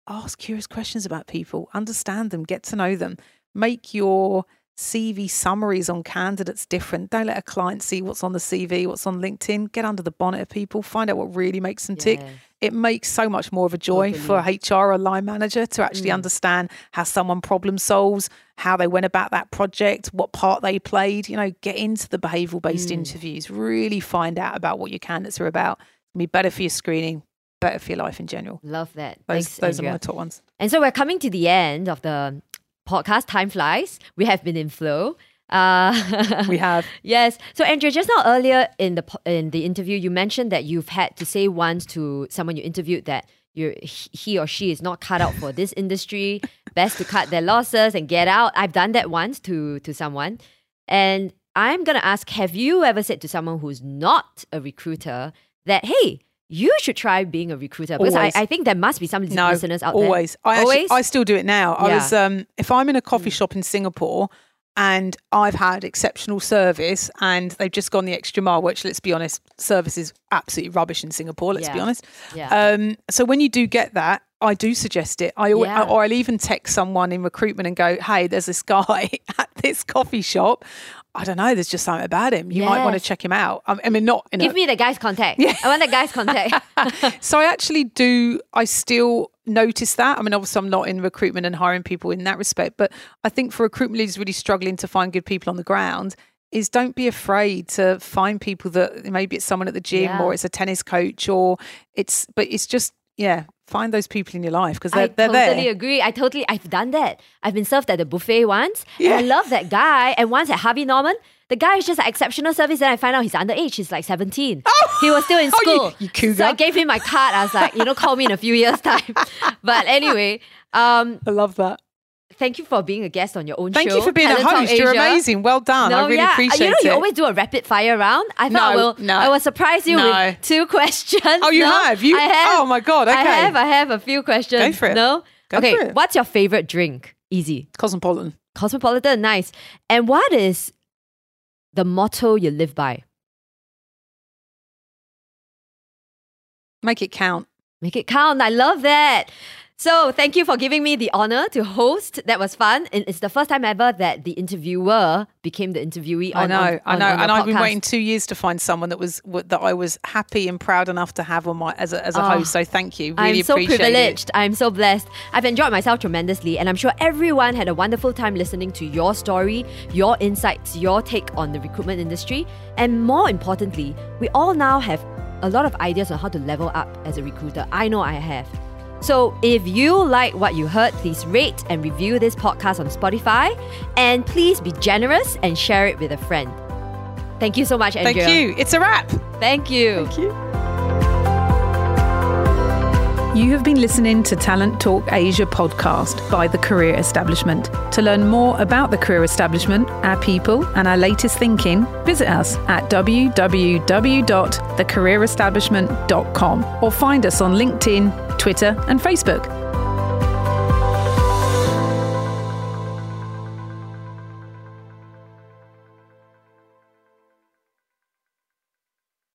ask curious questions about people, understand them, get to know them, make your CV summaries on candidates different. Don't let a client see what's on the CV, what's on LinkedIn. Get under the bonnet of people, find out what really makes them tick. It makes so much more of a joy for HR or line manager to actually Mm. understand how someone problem solves, how they went about that project, what part they played. You know, get into the behavioural based Mm. interviews, really find out about what your candidates are about. It'll be better for your screening, better for your life in general. Love that. Those, Thanks, those are my top ones. And so we're coming to the end of the podcast. Time flies. We have been in flow. Uh, We have. yes. So Andrea, just now earlier in the in the interview, you mentioned that you've had to say once to someone you interviewed that you he or she is not cut out for this industry. Best to cut their losses and get out. I've done that once to to someone. And I'm going to ask Have you ever said to someone who's not a recruiter that, hey, you should try being a recruiter? Because I, I, think there must be some no, listeners out always. there. I always. I still do it now. Yeah. I was, um, if I'm in a coffee mm. shop in Singapore, and I've had exceptional service and they've just gone the extra mile, which let's be honest, service is absolutely rubbish in Singapore, let's yeah. be honest. Yeah. Um, so when you do get that, I do suggest it. I yeah. or I'll even text someone in recruitment and go, "Hey, there's this guy at this coffee shop. I don't know. There's just something about him. You yes. might want to check him out. Um, I mean, not give a, me the guy's contact. Yeah. I want the guy's contact. so I actually do. I still notice that. I mean, obviously, I'm not in recruitment and hiring people in that respect, but I think for recruitment leaders really struggling to find good people on the ground is don't be afraid to find people that maybe it's someone at the gym yeah. or it's a tennis coach or it's but it's just yeah find those people in your life because they're, they're there. I totally there. agree. I totally, I've done that. I've been served at the buffet once. Yeah. And I love that guy. And once at Harvey Norman, the guy is just an exceptional service. Then I find out he's underage. He's like 17. Oh! He was still in school. Oh, you, you so I gave him my card. I was like, you know, call me in a few years' time. but anyway. Um, I love that thank you for being a guest on your own thank show. Thank you for being Talent a host. You're amazing. Well done. No, I really yeah. Uh, appreciate you know, it. You always do a rapid fire round. I thought no, I will. No. I will surprise you no. with two questions. Oh, you no? have? You? I have. Oh my god. Okay. I have. I have a few questions. Go for it. No. Go okay. For it. What's your favorite drink? Easy. Cosmopolitan. Cosmopolitan. Nice. And what is the motto you live by? Make it count. Make it count. I love that. So thank you for giving me the honor to host. That was fun. And it's the first time ever that the interviewer became the interviewee. On, I know, on, I know, on, and I've been waiting two years to find someone that was that I was happy and proud enough to have on my as a, as a oh, host. Ah, so thank you. Really I'm so privileged. It. I'm so blessed. I've enjoyed myself tremendously, and I'm sure everyone had a wonderful time listening to your story, your insights, your take on the recruitment industry, and more importantly, we all now have a lot of ideas on how to level up as a recruiter. I know I have. So if you like what you heard, please rate and review this podcast on Spotify. And please be generous and share it with a friend. Thank you so much, Andrea. Thank you. It's a wrap. Thank you. Thank you. You have been listening to Talent Talk Asia podcast by The Career Establishment. To learn more about The Career Establishment, our people, and our latest thinking, visit us at www.thecareerestablishment.com or find us on LinkedIn, Twitter, and Facebook.